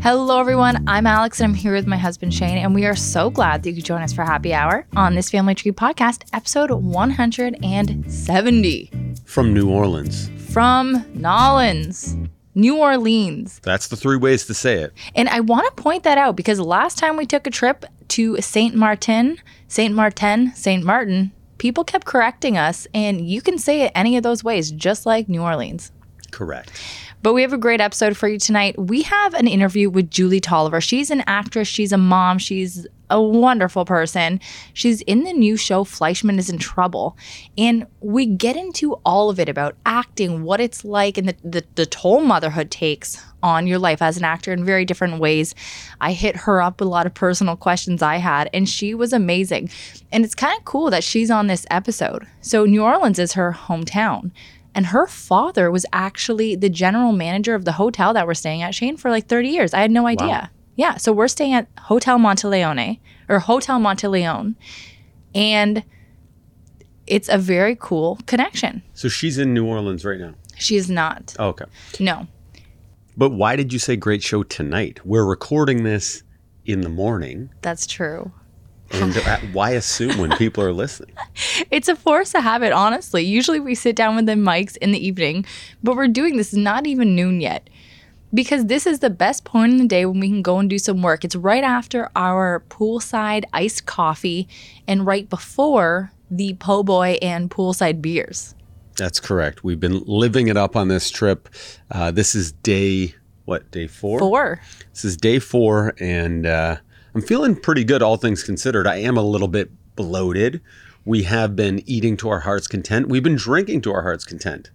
Hello, everyone. I'm Alex, and I'm here with my husband Shane, and we are so glad that you could join us for happy hour on this Family Tree podcast, episode 170 From New Orleans. from N'awlins, New Orleans. That's the three ways to say it. And I want to point that out because last time we took a trip to Saint Martin, Saint Martin, Saint Martin, people kept correcting us, and you can say it any of those ways, just like New Orleans. Correct. But we have a great episode for you tonight. We have an interview with Julie Tolivar. She's an actress, she's a mom, she's a wonderful person. She's in the new show Fleishman is in Trouble. And we get into all of it about acting, what it's like, and the, the, the toll motherhood takes on your life as an actor in very different ways. I hit her up with a lot of personal questions I had, and she was amazing. And it's kind of cool that she's on this episode. So, New Orleans is her hometown. And her father was actually the general manager of the hotel that we're staying at, Shane, for like 30 years. I had no idea. Yeah. So we're staying at Hotel Monteleone or Hotel Monteleone. And it's a very cool connection. So she's in New Orleans right now. She is not. Oh, okay. No. But why did you say great show tonight? We're recording this in the morning. That's true. And why assume when people are listening? It's a force of habit, honestly. Usually we sit down with the mics in the evening, but we're doing this not even noon yet. Because this is the best point in the day when we can go and do some work. It's right after our poolside iced coffee and right before the po' boy and poolside beers. That's correct. We've been living it up on this trip. Uh, this is day, what, day four? Four. This is day four, and uh, I'm feeling pretty good, all things considered. I am a little bit bloated. We have been eating to our heart's content. We've been drinking to our heart's content.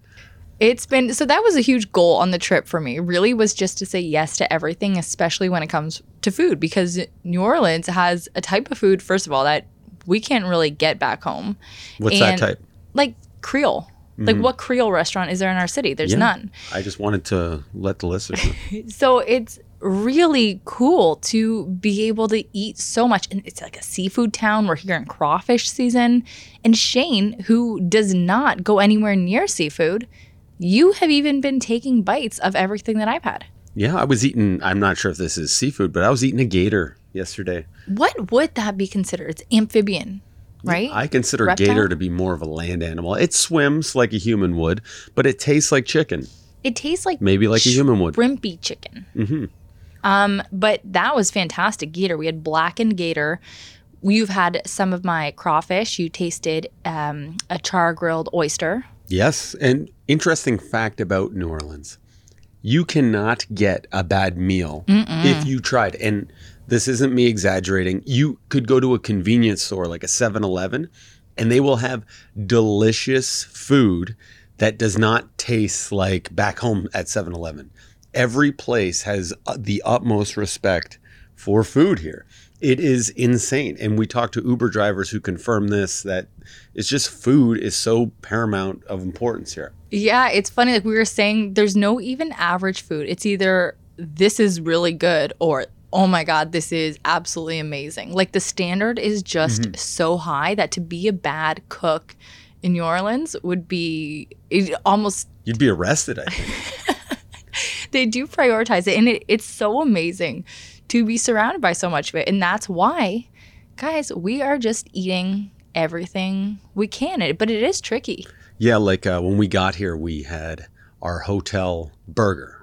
It's been so that was a huge goal on the trip for me. Really was just to say yes to everything, especially when it comes to food because New Orleans has a type of food first of all that we can't really get back home. What's that type? Like Creole. Like mm-hmm. what Creole restaurant is there in our city? There's Yeah. none. I just wanted to let the listeners know. So it's really cool to be able to eat so much and it's like a seafood town. We're here in crawfish season. And Shane, who does not go anywhere near seafood, you have even been taking bites of everything that I've had. Yeah, I was eating, I'm not sure if this is seafood, but I was eating a gator yesterday. What would that be considered? It's amphibian, right? I consider Reptile? gator to be more of a land animal. It swims like a human would, but it tastes like chicken, it tastes like maybe like a human would. shrimpy chicken. hmm Um, but that was fantastic gator. We had blackened gator. You've had some of my crawfish. You tasted um, a char grilled oyster. Yes, and interesting fact about New Orleans. You cannot get a bad meal if you tried. And this isn't me exaggerating. You could go to a convenience store like a 7 Eleven, and they will have delicious food that does not taste like back home at 7 Eleven. Every place has uh, the utmost respect for food here. It is insane. And we talked to Uber drivers who confirm this that it's just food is so paramount of importance here. Yeah, it's funny. Like we were saying, there's no even average food. It's either this is really good or oh my god, this is absolutely amazing. Like the standard is just so high that to be a bad cook in New Orleans would be almost You'd be arrested, I think. they do prioritize it and it, it's so amazing to be surrounded by so much of it and that's why guys we are just eating everything we can but it is tricky yeah, like uh, when we got here, we had our hotel burger.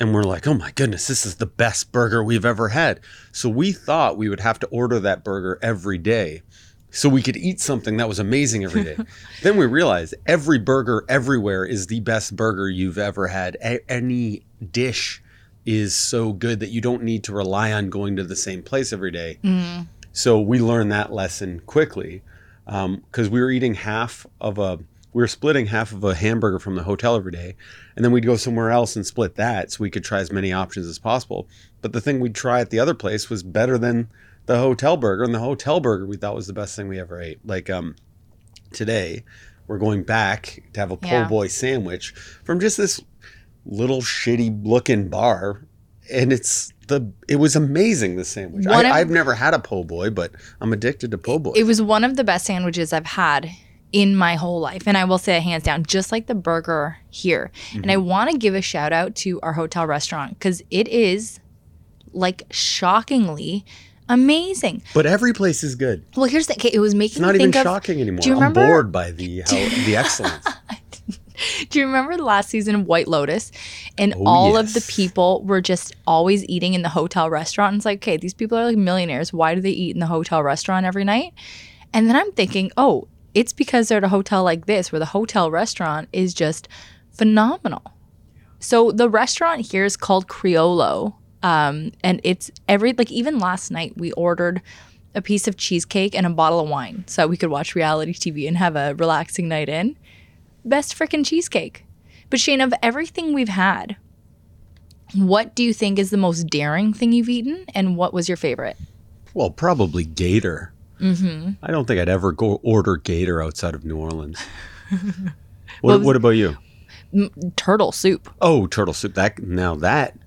And we're like, oh my goodness, this is the best burger we've ever had. So we thought we would have to order that burger every day so we could eat something that was amazing every day. then we realized every burger everywhere is the best burger you've ever had. A- any dish is so good that you don't need to rely on going to the same place every day. Mm-hmm. So we learned that lesson quickly um, because we were eating half of a, we were splitting half of a hamburger from the hotel every day, and then we'd go somewhere else and split that so we could try as many options as possible. But the thing we'd try at the other place was better than the hotel burger, and the hotel burger we thought was the best thing we ever ate. Like um, today, we're going back to have a po' Yeah. boy sandwich from just this little shitty looking bar, and it's the it was amazing the sandwich. One I, I've never had a po' boy, but I'm addicted to po' boy. It was one of the best sandwiches I've had in my whole life. And I will say hands down, just like the burger here. And I want to give a shout out to our hotel restaurant because it is like shockingly amazing. But every place is good. Well, here's the okay, it was making It's not me even think of shocking anymore. do you remember- I'm bored by the how, the excellence. Do you remember the last season of White Lotus? And Oh, all of the people were just always eating in the hotel restaurant. And it's like, okay, these people are like millionaires. Why do they eat in the hotel restaurant every night? And then I'm thinking, oh, it's because they're at a hotel like this, where the hotel restaurant is just phenomenal. So the restaurant here is called Criollo. Um, and it's every, like, even last night we ordered a piece of cheesecake and a bottle of wine so we could watch reality TV and have a relaxing night in best freaking cheesecake. But Shane, of everything we've had, what do you think is the most daring thing you've eaten, and what was your favorite? Well, probably gator. Mm-hmm. I don't think I'd ever go order gator outside of New Orleans. what, was- what about you? Turtle soup. Oh, turtle soup. That now that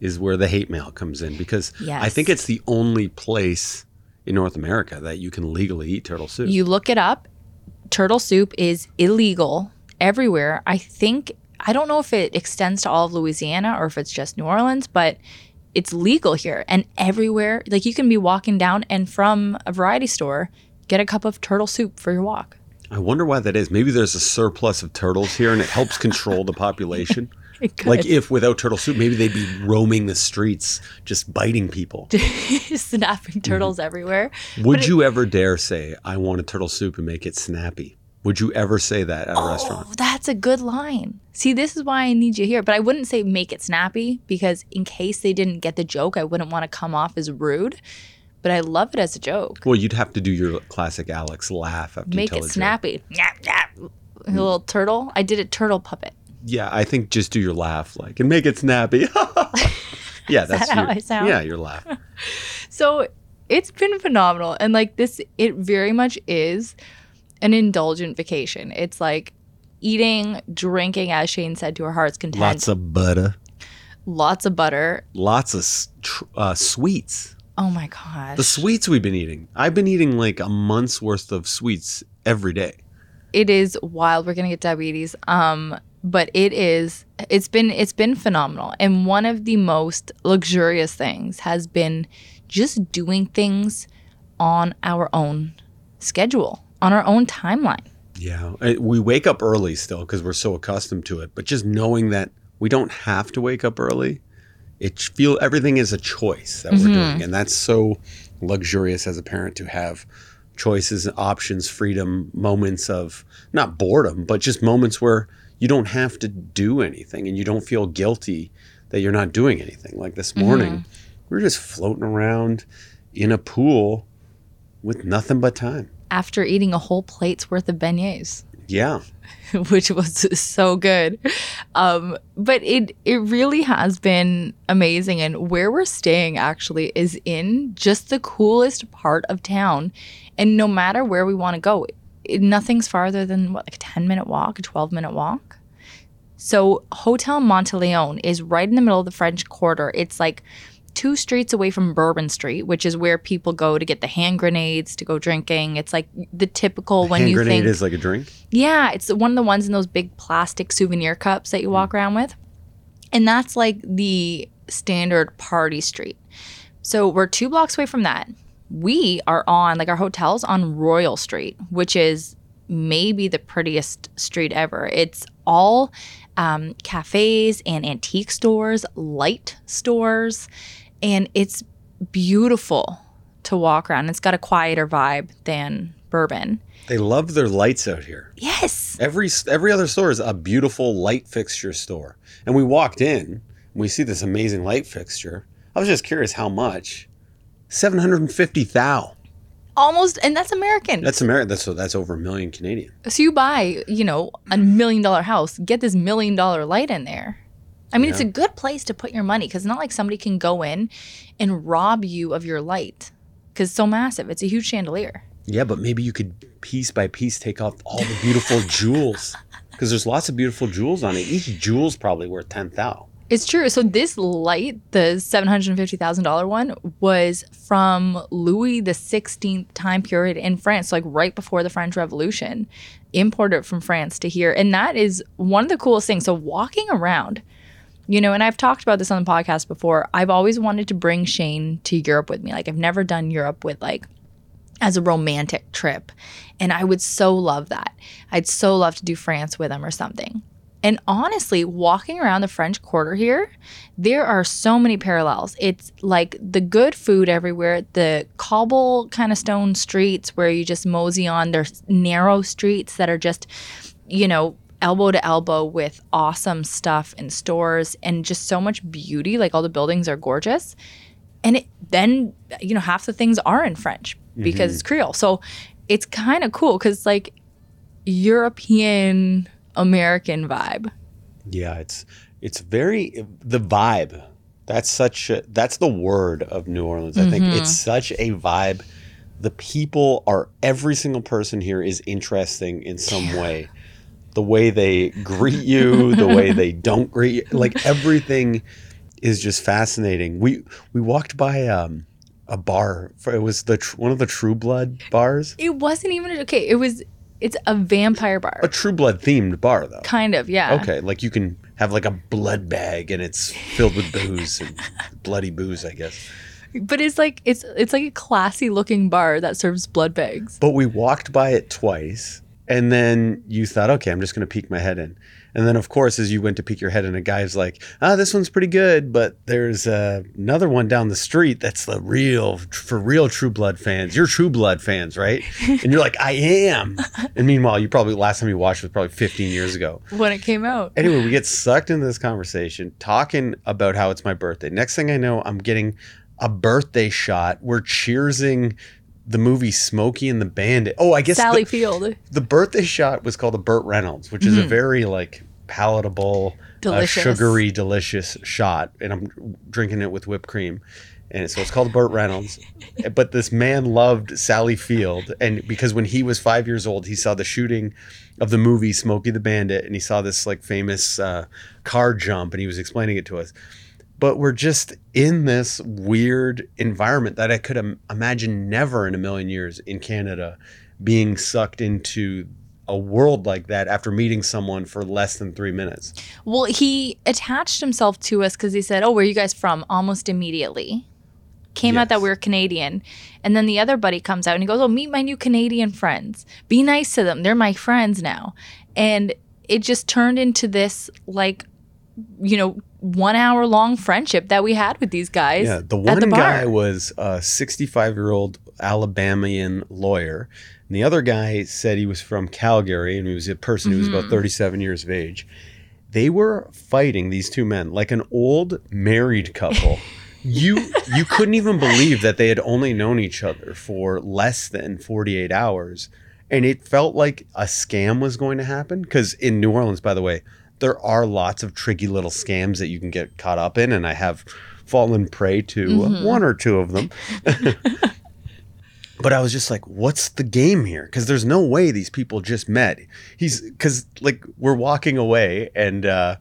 is where the hate mail comes in because I think it's the only place in North America that you can legally eat turtle soup. You look it up. Turtle soup is illegal everywhere. I think I don't know if it extends to all of Louisiana or if it's just New Orleans, but it's legal here and everywhere. Like you can be walking down and from a variety store get a cup of turtle soup for your walk. I wonder why that is. Maybe there's a surplus of turtles here and it helps control the population. It. Like if without turtle soup, maybe they'd be roaming the streets just biting people. snapping mm-hmm. turtles everywhere. Would But it- you ever dare say, I want a turtle soup and make it snappy? Would you ever say that at a oh, restaurant? Oh, that's a good line. See, this is why I need you here. But I wouldn't say make it snappy because in case they didn't get the joke, I wouldn't want to come off as rude. But I love it as a joke. Well, you'd have to do your classic Alex laugh after you Make tell it snappy. Nyap. A little turtle. I did a turtle puppet. Yeah, I think just do your laugh like and make it snappy. yeah, that's that how your, I sound? Yeah, your laugh. So it's been phenomenal. And like this, it very much is an indulgent vacation. It's like eating, drinking, as Shane said, to her heart's content. Lots of butter, lots of butter. lots of tr- uh, sweets. Oh my gosh. The sweets we've been eating. I've been eating like a month's worth of sweets every day. it is wild. We're gonna get diabetes. Um, but it is it's been it's been phenomenal. And one of the most luxurious things has been just doing things on our own schedule, on our own timeline. Yeah, we wake up early still because we're so accustomed to it. But just knowing that we don't have to wake up early, it feel everything is a choice that we're doing, mm-hmm. and that's so luxurious as a parent to have choices, and options, freedom, moments of not boredom, but just moments where you don't have to do anything and you don't feel guilty that you're not doing anything. Like this morning, we were just floating around in a pool with nothing but time. After eating a whole plate's worth of beignets. Yeah. which was so good. Um, but it it really has been amazing. And where we're staying actually is in just the coolest part of town. And no matter where we want to go, nothing's farther than what like a ten minute walk, a twelve minute walk. So Hotel Monteleone is right in the middle of the French Quarter. It's like two streets away from Bourbon Street, which is where people go to get the hand grenades to go drinking. It's like the typical when Hand you grenade think is like a drink. yeah, it's one of the ones in those big plastic souvenir cups that you walk hmm. around with. And that's like the standard party street. So we're two blocks away from that. We are on, like, our hotel's on Royal Street, which is maybe the prettiest street ever. It's all um, cafes and antique stores, light stores, and it's beautiful to walk around. It's got a quieter vibe than Bourbon. They love their lights out here. Yes. Every every other store is a beautiful light fixture store. And we walked in, we see this amazing light fixture. I was just curious how much. 750 thou. almost and that's american That's American. That's that's over a million Canadian. so you buy you know a million dollar house get this million dollar light in there i mean it's a good place to put your money because it's not like somebody can go in and rob you of your light because it's so massive it's a huge chandelier Yeah, but maybe you could piece by piece take off all the beautiful jewels. Because there's lots of beautiful jewels on it. Each jewel's probably worth 10 thou. It's true so this light the $750000 one was from louis the 16th time period in france like right before the french revolution imported from france to here and that is one of the coolest things so walking around You know, and I've talked about this on the podcast before. I've always wanted to bring Shane to Europe with me. Like, I've never done Europe with like as a romantic trip. And I would so love that. I'd so love to do France with him or something. And honestly, walking around the French Quarter here, there are so many parallels. It's like the good food everywhere, the cobble kind of stone streets where you just mosey on. There's narrow streets that are just, you know, elbow to elbow with awesome stuff and stores and just so much beauty. Like all the buildings are gorgeous. And it, then, you know, half the things are in French mm-hmm. because it's Creole. So it's kind of cool because, like, European American vibe. Yeah, it's it's very the vibe. That's such a, that's the word of New Orleans. I think it's such a vibe. The people are every single person here is interesting in some way. The way they greet you, the way they don't greet you, like everything is just fascinating. We we walked by um, a bar. For, it was the tr- one of the True Blood bars, It wasn't even okay. It was. It's a vampire bar, a True Blood themed bar though. kind of. Yeah. Okay, like you can have like a blood bag and it's filled with booze and bloody booze, I guess. But it's like it's it's like a classy looking bar that serves blood bags. But we walked by it twice, and then you thought, okay, I'm just going to peek my head in. And then, of course, as you went to peek your head in, a guy's like, ah, this one's pretty good, but there's uh, another one down the street that's the real, for real True Blood fans. You're True Blood fans, right? And you're like, I am. And meanwhile, you probably, last time you watched was probably 15 years ago. When it came out. Anyway, we get sucked into this conversation, talking about how it's my birthday. Next thing I know, I'm getting a birthday shot. We're cheersing the movie Smokey and the Bandit. Oh, I guess Sally the, Field. the birthday shot was called a Burt Reynolds, which is a very like palatable, uh, sugary, delicious shot. And I'm drinking it with whipped cream. And so it's called Burt Reynolds. but this man loved Sally Field. And because when he was five years old, he saw the shooting of the movie Smokey the Bandit and he saw this like famous uh, car jump and he was explaining it to us. But we're just in this weird environment that I could Im- imagine never in a million years in Canada being sucked into a world like that after meeting someone for less than three minutes. Well, he attached himself to us because he said, "Oh, where are you guys from?" Almost immediately. Came out that we were Canadian, and then the other buddy comes out and he goes, "Oh, meet my new Canadian friends. Be nice to them. They're my friends now." And it just turned into this like, you know, one hour long friendship that we had with these guys. Yeah, the one the guy was a 65 year old Alabamian lawyer, and the other guy said he was from Calgary, and he was a person who was Mm-hmm. about 37 years of age. They were fighting these two men like an old married couple. you you couldn't even believe that they had only known each other for less than 48 hours, and it felt like a scam was going to happen. Because in New Orleans, by the way, there are lots of tricky little scams that you can get caught up in, and I have fallen prey to Mm-hmm. one or two of them. but I was just like, what's the game here? Because there's no way these people just met. He's because like we're walking away and uh,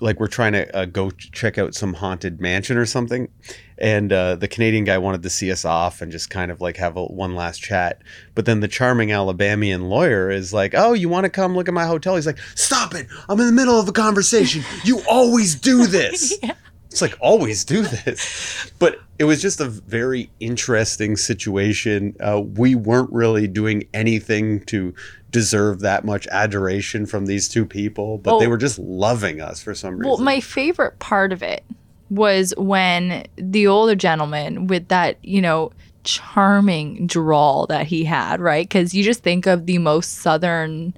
like we're trying to uh, go check out some haunted mansion or something, and uh, the Canadian guy wanted to see us off and just kind of like have a one last chat. But then the charming Alabamian lawyer is like, "Oh, you want to come look at my hotel?" He's like, "Stop it! I'm in the middle of a conversation. You always do this." It's like always do this, but it was just a very interesting situation. Uh, we weren't really doing anything to deserve that much adoration from these two people, but they Oh. were just loving us for some reason. Well, my favorite part of it was when the older gentleman with that, you know, charming drawl that he had, right? Because you just think of the most southern,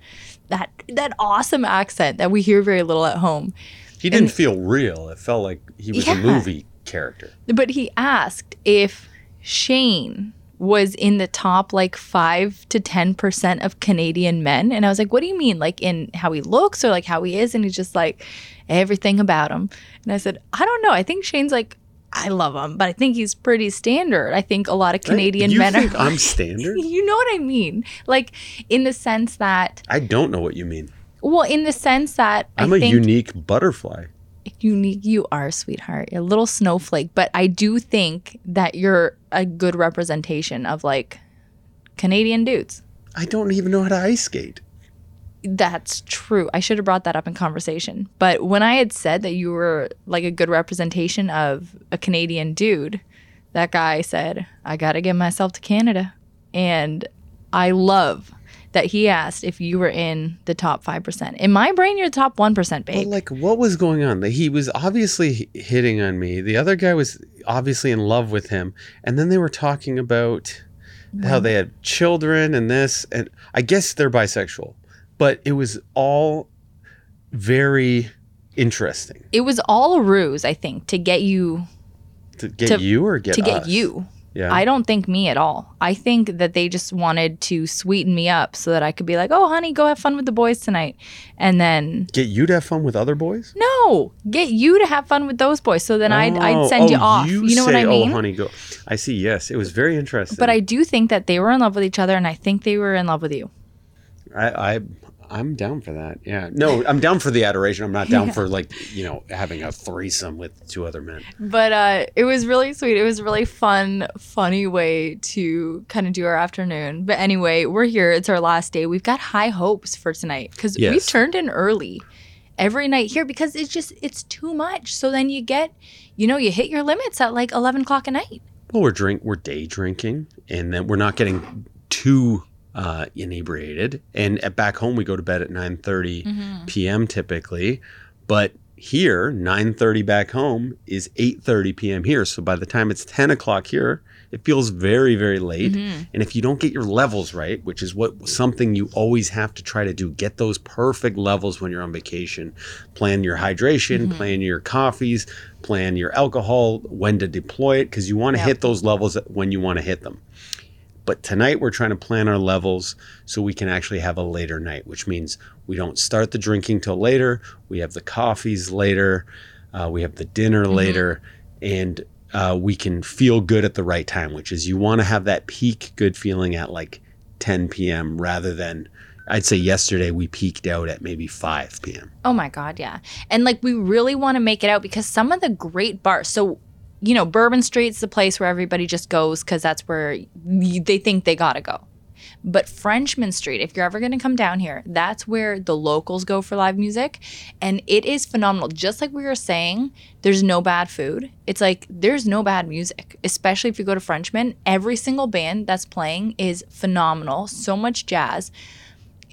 that that awesome accent that we hear very little at home. He didn't feel real. It felt like he was a movie character. But he asked if Shane was in the top like five to ten percent of Canadian men, and I was like, "What do you mean? Like in how he looks or like how he is?" And he's just like, "Everything about him." And I said, "I don't know. I think Shane's like." I love him, but I think he's pretty standard. I think a lot of Canadian you men think are. I'm standard? you know what I mean? Like in the sense that, I don't know what you mean. Well, in the sense that I'm I a unique butterfly. unique you are sweetheart you're a little snowflake but i do think that you're a good representation of like canadian dudes I don't even know how to ice skate. That's true. I should have brought that up in conversation. But when I had said that you were like a good representation of a Canadian dude, that guy said, I got to get myself to Canada. And I love that he asked if you were in the top 5%. In my brain, you're the top 1%, babe. But like, what was going on? He was obviously hitting on me. The other guy was obviously in love with him, and then they were talking about how they had children and this, and I guess they're bisexual, but it was all very interesting it was all a ruse, I think, to get you to get To- you or get to get you. Yeah, I don't think me at all. I think that they just wanted to sweeten me up so that I could be like, "Oh, honey, go have fun with the boys tonight," and then get you to have fun with other boys. no, get you to have fun with those boys. So then I'd, Oh, I'd send oh, you oh, off. You, know what I oh, mean? Oh, honey, go. I see. Yes, it was very interesting. But I do think that they were in love with each other, and I think they were in love with you. I, I I'm down for that. Yeah. No, I'm down for the adoration. I'm not down for like, you know, having a threesome with two other men. But uh, it was really sweet. It was a really fun, funny way to kind of do our afternoon. But anyway, we're here. It's our last day. We've got high hopes for tonight because we've turned in early every night here because it's just it's too much. So then you get, you know, you hit your limits at like eleven o'clock at night. Well, we're drink we're day drinking and then we're not getting too uh, inebriated. And at back home we go to bed at 9:30 mm-hmm. p.m. typically, but here 9:30 back home is 8:30 p.m. here. So by the time it's 10 o'clock here, it feels very very late. Mm-hmm. And if you don't get your levels right, which is what something you always have to try to do, get those perfect levels when you're on vacation. Plan your hydration, mm-hmm. plan your coffees, plan your alcohol, when to deploy it, because you want to Yep. hit those levels when you want to hit them. But tonight we're trying to plan our levels so we can actually have a later night, which means we don't start the drinking till later. We have the coffees later. Uh, we have the dinner later, and uh, we can feel good at the right time, which is you want to have that peak good feeling at like 10 p.m. rather than I'd say yesterday we peaked out at maybe 5 p.m. Oh my God, yeah. And like we really want to make it out because some of the great bars, so, you know, Bourbon Street's the place where everybody just goes because that's where y- they think they got to go. But Frenchman Street, if you're ever to come down here, that's where the locals go for live music. And it is phenomenal. Just like we were saying, there's no bad food. It's like there's no bad music, especially if you go to Frenchman. Every single band that's playing is phenomenal. So much jazz.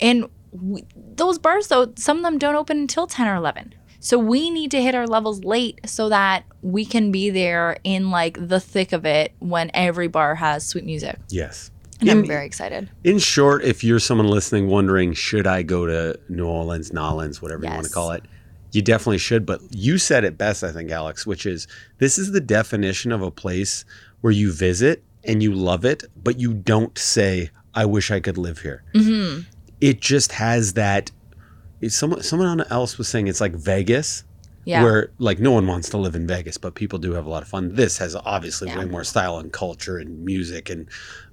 And we, those bars, though, some of them don't open until 10 or 11. So we need to hit our levels late so that we can be there in like the thick of it when every bar has sweet music. Yes. And In- I'm very excited. In short, if you're someone listening wondering, should I go to New Orleans, N'awlins, whatever you want to call it, you definitely should. But you said it best, I think, Alex, which is this is the definition of a place where you visit and you love it, but you don't say, I wish I could live here. hmm It just has that. Someone, someone else was saying it's like Vegas, Yeah. where like no one wants to live in Vegas, but people do have a lot of fun. This has obviously Yeah. way more style and culture and music, and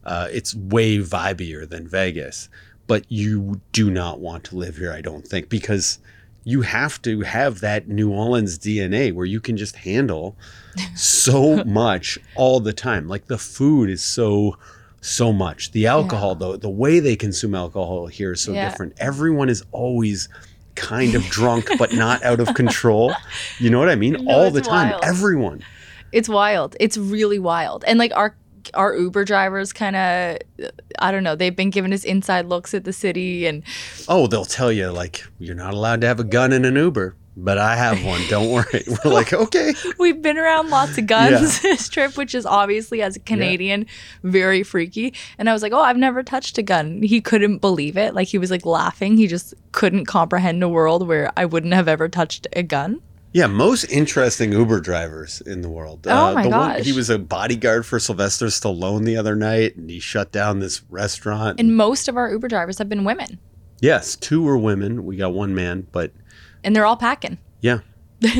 uh, it's way vibier than Vegas. But you do not want to live here, I don't think, because you have to have that New Orleans DNA where you can just handle so much all the time. Like the food is so so much. The alcohol though, the way they consume alcohol here is so Yeah. different. Everyone is always kind of drunk but not out of control. You know what I mean? No, all the time. wild. Everyone. It's wild. It's really wild. And like our our Uber drivers kind of I don't know, they've been giving us inside looks at the city and Oh, they'll tell you like you're not allowed to have a gun in an Uber, but I have one. Don't worry. We're like, okay. we've been around lots of guns this trip, which is obviously as a Canadian very freaky. And I was like, "Oh, I've never touched a gun." He couldn't believe it. Like he was like laughing. He just couldn't comprehend a world where I wouldn't have ever touched a gun. Yeah, most interesting Uber drivers in the world. Uh, Oh my the gosh. he was a bodyguard for Sylvester Stallone the other night, and he shut down this restaurant. And most of our Uber drivers have been women, yes, two were women. We got one man, but and they're all packing. yeah,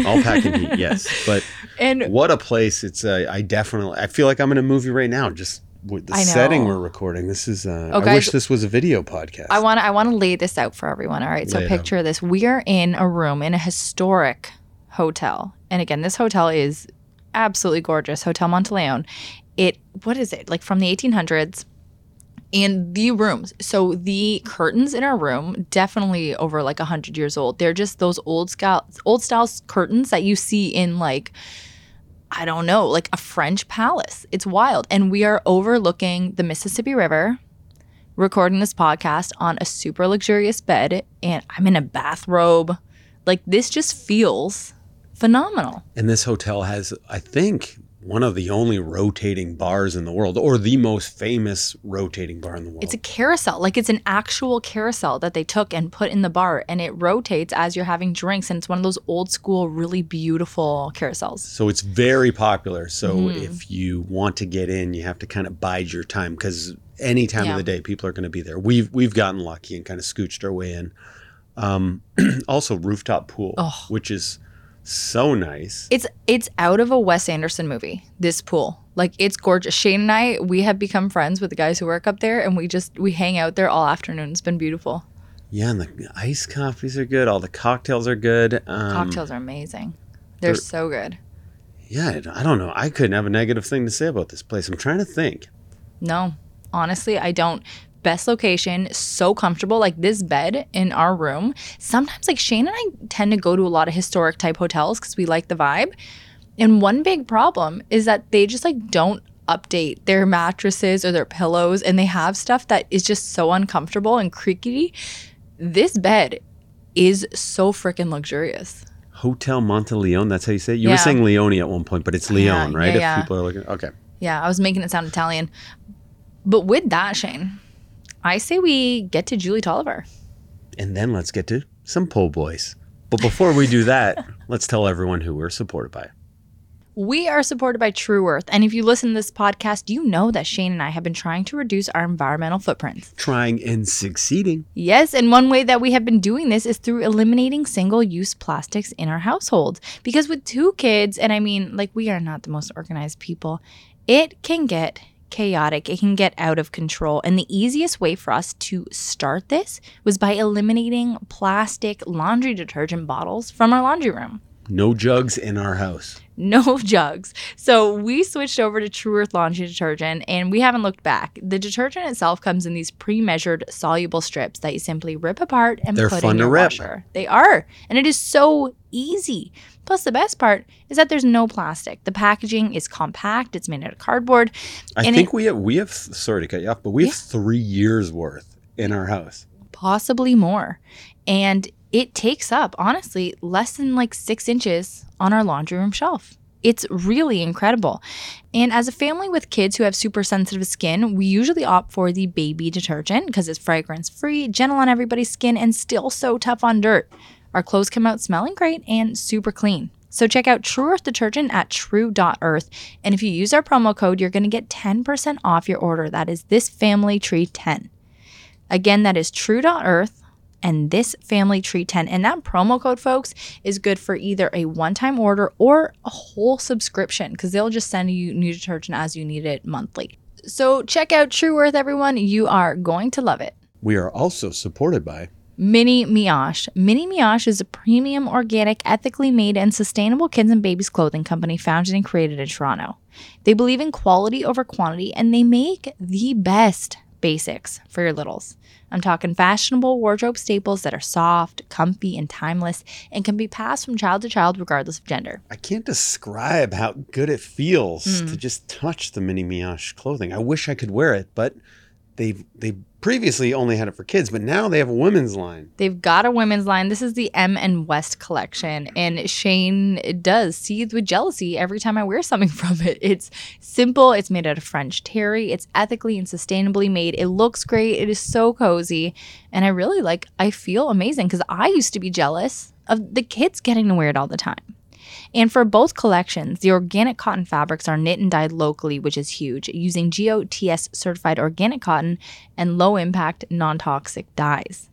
all packing heat. Yes, but And what a place! It's uh, I definitely I feel like I'm in a movie right now. Just with the setting we're recording. This is. Uh, Oh, I wish this was a video podcast. I want to I want to lay this out for everyone. All right, so Lay it out. picture this: we are in a room in a historic hotel, and again, this hotel is absolutely gorgeous, Hotel Monteleone. It what is it like from the 1800s? And the rooms, so the curtains in our room, definitely over like a hundred years old. They're just those old style, old style curtains that you see in like, I don't know, like a French palace. It's wild, and we are overlooking the Mississippi River, recording this podcast on a super luxurious bed, and I'm in a bathrobe. Like this just feels phenomenal. And this hotel has, I think, one of the only rotating bars in the world, or the most famous rotating bar in the world. It's a carousel. Like it's an actual carousel that they took and put in the bar and it rotates as you're having drinks. And it's one of those old school, really beautiful carousels. so it's very popular. So if you want to get in, you have to kind of bide your time because any time Yeah. of the day, people are going to be there. We've we've gotten lucky and kind of scooched our way in. Um, also, rooftop pool, Oh. which is so nice. It's it's out of a Wes Anderson movie, this pool. Like it's gorgeous. Shane and I, we have become friends with the guys who work up there and we just we hang out there all afternoon. It's been beautiful. Yeah, and the iced coffees are good. All the cocktails are good. Um, Cocktails are amazing. They're they're- so good. Yeah, I don't know. I couldn't have a negative thing to say about this place. I'm trying to think. No, honestly, I don't. Best location, so comfortable. Like this bed in our room. Sometimes, like Shane and I tend to go to a lot of historic type hotels because we like the vibe. And one big problem is that they just like don't update their mattresses or their pillows, and they have stuff that is just so uncomfortable and creaky. This bed is so freaking luxurious. Hotel Monteleone. That's how you say it. You were saying Leone at one point, but it's Leon, Yeah, right? yeah, if yeah. people are looking. Okay. Yeah, I was making it sound Italian. But with that, Shane, I say we get to Julie Tolivar. And then let's get to some po' boys. But before we do that, let's tell everyone who we're supported by. We are supported by Tru Earth. And if you listen to this podcast, you know that Shane and I have been trying to reduce our environmental footprints. Trying and succeeding. Yes, and one way that we have been doing this is through eliminating single use plastics in our households. Because with two kids, and I mean, like, we are not the most organized people, it can get chaotic. It can get out of control. And the easiest way for us to start this was by eliminating plastic laundry detergent bottles from our laundry room No jugs in our house. no jugs. So we switched over to Tru Earth laundry detergent and we haven't looked back. The detergent itself comes in these pre-measured soluble strips that you simply rip apart and They're put fun in to rip. washer. They are. And it is so easy. Plus the best part is that there's no plastic. The packaging is compact, it's made out of cardboard. I think it- we have we have sorry to cut you off, but we have Yeah. three years worth in our house. possibly more. And it takes up, honestly, less than like six inches on our laundry room shelf. It's really incredible. And as a family with kids who have super sensitive skin, we usually opt for the baby detergent because it's fragrance free, gentle on everybody's skin, and still so tough on dirt. Our clothes come out smelling great and super clean. So check out Tru Earth detergent at tru.earth. And if you use our promo code, you're going to get 10% off your order. That is this family tree 10. Again, that is tru.earth and this family tree 10. And that promo code, folks, is good for either a one time order or a whole subscription because they'll just send you new detergent as you need it monthly. So check out Tru Earth, everyone. You are going to love it. We are also supported by Mini Mioche. Mini Mioche is a premium, organic, ethically made, and sustainable kids and babies clothing company founded and created in Toronto. They believe in quality over quantity and they make the best basics for your littles. I'm talking fashionable wardrobe staples that are soft, comfy, and timeless and can be passed from child to child regardless of gender. I can't describe how good it feels Mm. to just touch the mini Mioche clothing. I wish I could wear it, but they they previously only had it for kids, but now they have a women's line. They've got a women's line. This is the M and West collection, and Shane does seethe with jealousy every time I wear something from it. It's simple. It's made out of French terry. It's ethically and sustainably made. It looks great. It is so cozy, and I really like. I feel amazing because I used to be jealous of the kids getting to wear it all the time. And for both collections, the organic cotton fabrics are knit and dyed locally, which is huge, using GOTS certified organic cotton and low impact, non toxic dyes.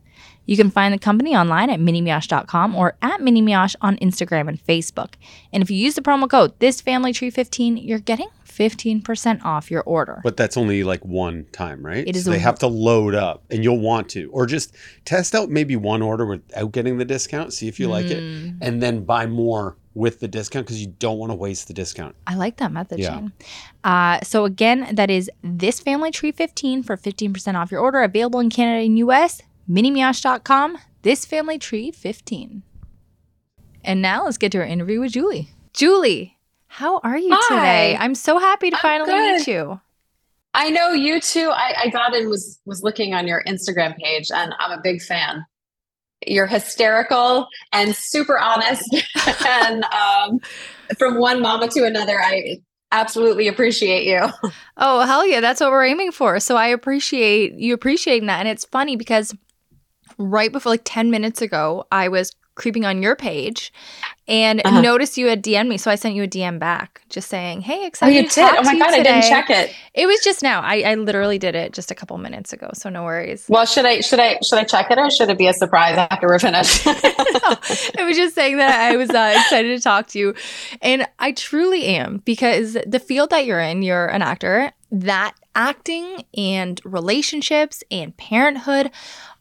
You can find the company online at minimioche.com or at minimioche on Instagram and Facebook. And if you use the promo code ThisFamilyTree15, you're getting 15% off your order. But that's only like one time, right? It is So they have to load up, and you'll want to, or just test out maybe one order without getting the discount, see if you like it, Mm. and then buy more with the discount because you don't want to waste the discount. I like that method, Yeah. Shane. Uh, so again, that is this family tree 15 for 15% off your order. Available in Canada and US. Minimioche.com. This family tree 15. And now let's get to our interview with Julie. Julie, how are you Hi. today? I'm so happy to I'm finally meet you. I know you too. I, I got and was was looking on your Instagram page, and I'm a big fan. You're hysterical and super honest, and um, from one mama to another, I absolutely appreciate you. Oh, hell yeah. That's what we're aiming for. So I appreciate you appreciating that. And it's funny because right before, like 10 minutes ago, I was creeping on your page and Uh-huh. noticed you had DM'd me. So I sent you a DM back just saying, hey, Oh, excited you to did? Oh my you god, I didn't check it. It was just now. I, I literally did it just a couple minutes ago. So no worries. Well, should I should I should I check it or should it be a surprise after we're finished? I was just saying that I was uh, excited to talk to you. And I truly am because the field that you're in, you're an actor, that acting and relationships and parenthood,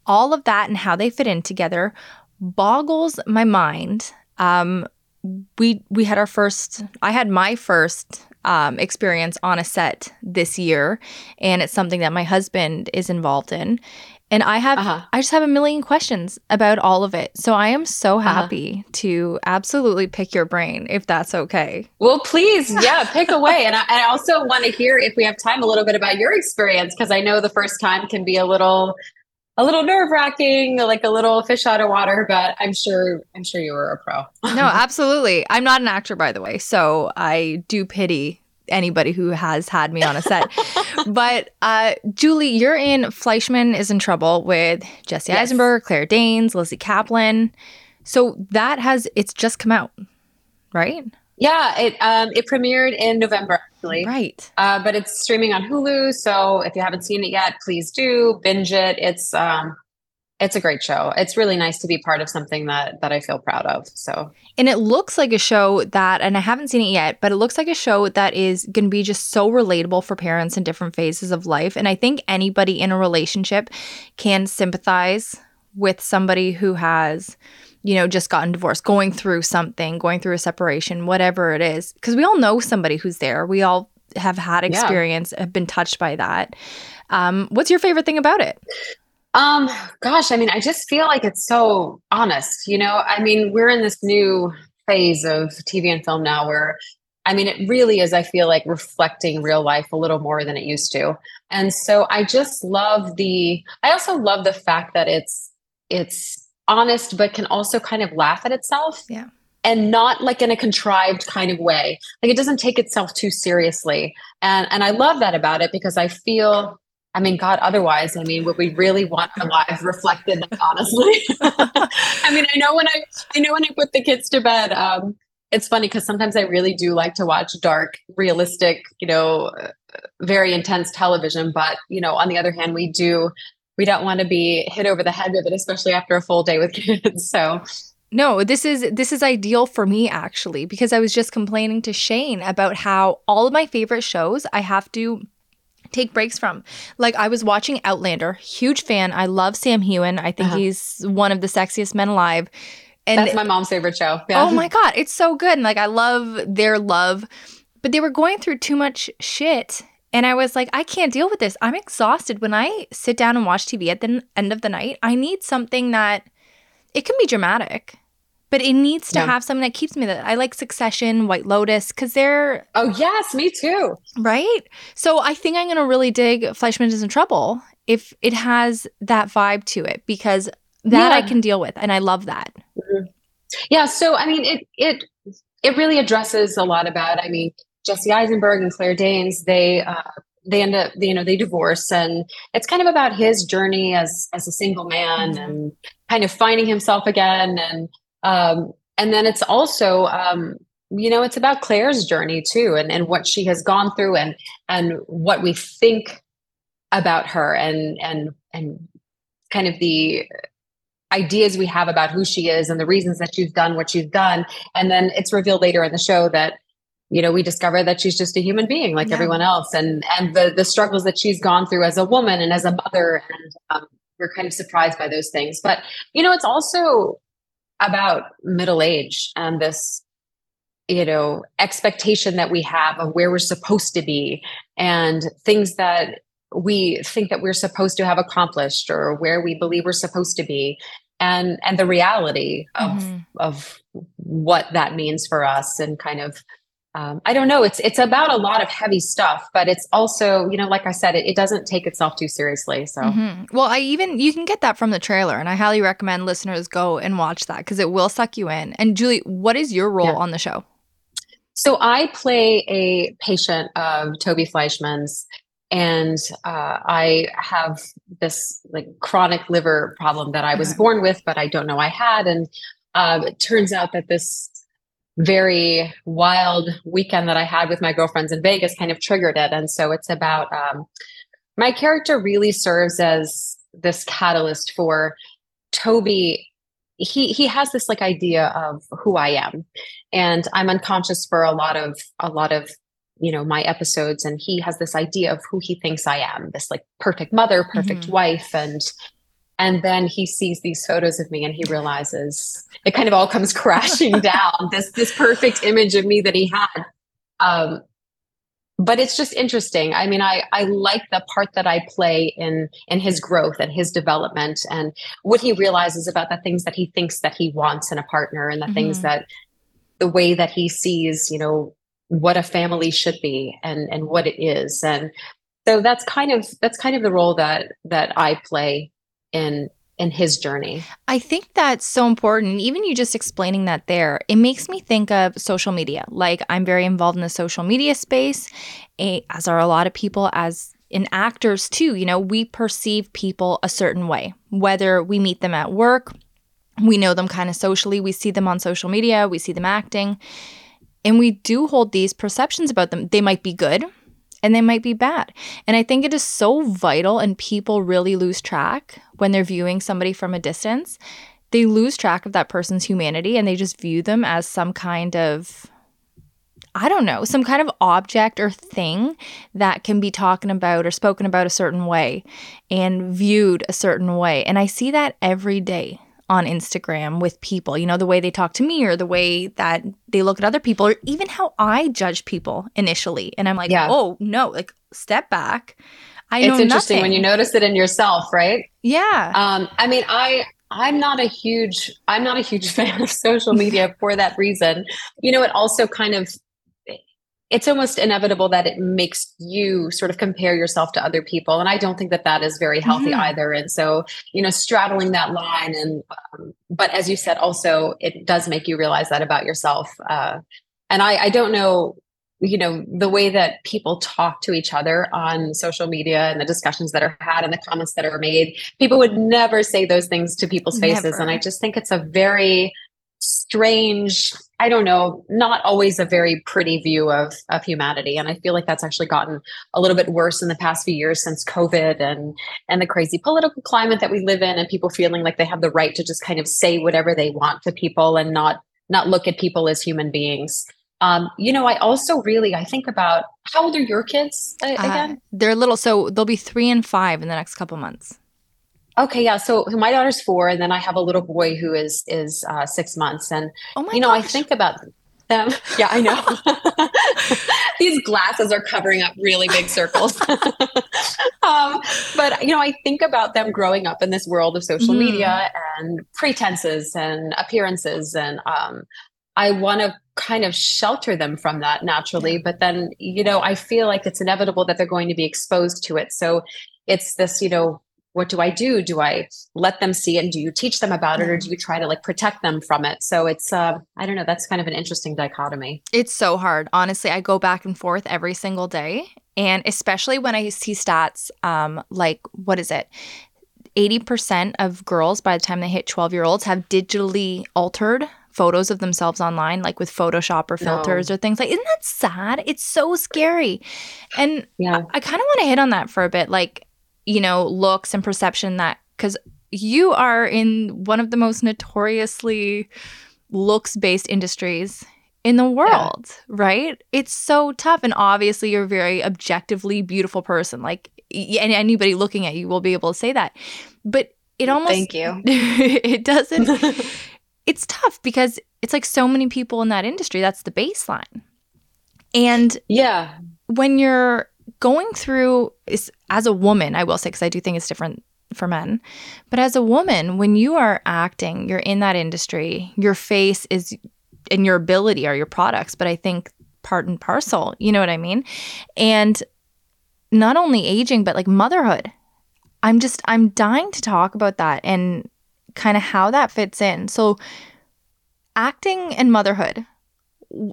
all of that and how they fit in together boggles my mind. Um, we we had our first I had my first um, experience on a set this year and it's something that my husband is involved in and I have Uh-huh. I just have a million questions about all of it. So I am so Uh-huh. happy to absolutely pick your brain if that's okay. Well, please, yeah, pick away. And I, I also want to hear, if we have time, a little bit about your experience because I know the first time can be a little, a little nerve wracking, like a little fish out of water. But I'm sure, I'm sure you were a pro. No, absolutely. I'm not an actor by the way, so I do pity anybody who has had me on a set. but uh, Julie, you're in Fleishman is in trouble with Jesse Yes. Eisenberg, Claire Danes, Lizzy Caplan. So that has it's just come out, right? Yeah, it um, it premiered in November actually, Right. uh, but it's streaming on Hulu. So if you haven't seen it yet, please do binge it. It's um, it's a great show. It's really nice to be part of something that that I feel proud of. So And it looks like a show that, and I haven't seen it yet, but it looks like a show that is going to be just so relatable for parents in different phases of life. And I think anybody in a relationship can sympathize with somebody who has, you know, just gotten divorced, going through something, going through a separation, whatever it is. Because we all know somebody who's there. We all have had Yeah. experience, have been touched by that. Um, what's your favorite thing about it? Um, gosh, I mean, I just feel like it's so honest, you know? I mean, we're in this new phase of TV and film now where I mean, it really is, I feel like reflecting real life a little more than it used to. And so I just love the I also love the fact that it's it's honest but can also kind of laugh at itself. Yeah. And not like in a contrived kind of way. Like it doesn't take itself too seriously. And and I love that about it because I feel I mean, God, otherwise, I mean, would we really want our lives reflected honestly? I mean, I know when I I know when I put the kids to bed, um, it's funny because sometimes I really do like to watch dark, realistic, you know, uh, very intense television. But you know, on the other hand, we do we don't want to be hit over the head with it, especially after a full day with kids. So No, this is this is ideal for me actually because I was just complaining to Shane about how all of my favorite shows I have to take breaks from. Like I was watching Outlander, huge fan. I love Sam Heughan. I think Uh-huh. he's one of the sexiest men alive. And that's my mom's favorite show. Yeah. oh my god, it's so good. And like I love their love, but they were going through too much shit. And I was like, I can't deal with this. I'm exhausted. When I sit down and watch TV at the n- end of the night, I need something that it can be dramatic, but it needs to Yeah. have something that keeps me that I like Succession, White Lotus, because they're Oh yes, me too. right. So I think I'm gonna really dig Fleishman is in trouble if it has that vibe to it because that I can deal with, and I love that. Mm-hmm. Yeah, so I mean, it it it really addresses a lot about. I mean, Jesse Eisenberg and Claire Danes. They uh, they end up, you know, they divorce, and it's kind of about his journey as as a single man Mhm. and kind of finding himself again, and um, and then it's also. Um, you know, it's about Claire's journey too, and, and what she has gone through, and and what we think about her, and and and kind of the ideas we have about who she is and the reasons that she's done what she's done and then it's revealed later in the show that you know we discover that she's just a human being like Yeah. everyone else and and the the struggles that she's gone through as a woman and as a mother and um, we're kind of surprised by those things but you know it's also about middle age and this you know expectation that we have of where we're supposed to be and things that we think that we're supposed to have accomplished or where we believe we're supposed to be and and the reality of mm-hmm. of what that means for us and kind of um, I don't know. It's it's about a lot of heavy stuff, but it's also you know, like I said, it, it doesn't take itself too seriously. So, mm-hmm. well, I even you can get that from the trailer, and I highly recommend listeners go and watch that because it will suck you in. And Julie, what is your role yeah. on the show? So I play a patient of Toby Fleischman's, and uh, I have this like chronic liver problem that I was born with, but I don't know I had. And uh, it turns out that this very wild weekend that I had with my girlfriends in Vegas kind of triggered it. And so it's about um, my character really serves as this catalyst for Toby he he has this like idea of who I am and I'm unconscious for a lot of a lot of you know my episodes and he has this idea of who he thinks I am this like perfect mother perfect mm-hmm. wife and and then he sees these photos of me and he realizes it kind of all comes crashing down this this perfect image of me that he had. Um, but it's just interesting. I mean i i like the part that i play in in his growth and his development and what he realizes about the things that he thinks that he wants in a partner and the mm-hmm. things that the way that he sees you know what a family should be and and what it is. And so that's kind of that's kind of the role that that i play in in his journey. I think that's so important. Even you just explaining that there, it makes me think of social media. Like I'm very involved in the social media space, as are a lot of people as in actors too. You know, we perceive people a certain way, whether we meet them at work, we know them kind of socially, we see them on social media, we see them acting. And we do hold these perceptions about them. They might be good, and they might be bad. And I think it is so vital, and people really lose track when they're viewing somebody from a distance. They lose track of that person's humanity and they just view them as some kind of, I don't know, some kind of object or thing that can be talking about or spoken about a certain way and viewed a certain way. And I see that every day on Instagram with people, you know, the way they talk to me or the way that they look at other people or even how I judge people initially. And I'm like, yeah. oh, no, like step back. I it's interesting nothing. when you notice it in yourself, right? Yeah. Um, I mean, I I'm not a huge I'm not a huge fan of social media for that reason. You know, it also kind of it's almost inevitable that it makes you sort of compare yourself to other people. And i don't think that that is very healthy either. And so you know straddling that line and um, but as you said also it does make you realize that about yourself. Uh, and I, I don't know you know the way that people talk to each other on social media and the discussions that are had and the comments that are made people would never say those things to people's faces. Never. and i just think it's a very strange i don't know not always a very pretty view of of humanity. And i feel like that's actually gotten a little bit worse in the past few years since covid and and the crazy political climate that we live in and people feeling like they have the right to just kind of say whatever they want to people and not not look at people as human beings. Um, you know i also really i think about how old are your kids uh, again? uh, they're little so they'll be three and five in the next couple months Okay, yeah. So, my daughter's four, and then I have a little boy who is is uh, six months. And oh you know, gosh. I think about them. Yeah, I know. These glasses are covering up really big circles. um, but you know, I think about them growing up in this world of social mm. media and pretenses and appearances, and um, I want to kind of shelter them from that naturally. But then, you know, I feel like it's inevitable that they're going to be exposed to it. So it's this, you know, what do I do? Do I let them see it and do you teach them about it or do you try to like protect them from it? So it's uh I don't know, that's kind of an interesting dichotomy. It's so hard. Honestly, I go back and forth every single day and especially when I see stats um like what is it? 80% of girls by the time they hit 12 year olds have digitally altered photos of themselves online, like with Photoshop or filters no. or things like. Isn't that sad? It's so scary. And yeah, I, I kind of want to hit on that for a bit. Like, you know, looks and perception that because you are in one of the most notoriously looks based industries in the world, yeah. right? It's so tough. And obviously, you're a very objectively beautiful person. Like, and anybody looking at you will be able to say that. But it almost. Thank you. it doesn't. it's tough because it's like so many people in that industry that's the baseline and yeah when you're going through is as a woman i will say because i do think it's different for men but as a woman when you are acting you're in that industry your face is and your ability are your products but i think part and parcel you know what i mean? And not only aging but like motherhood. I'm just i'm dying to talk about that and kind of how that fits in. So acting and motherhood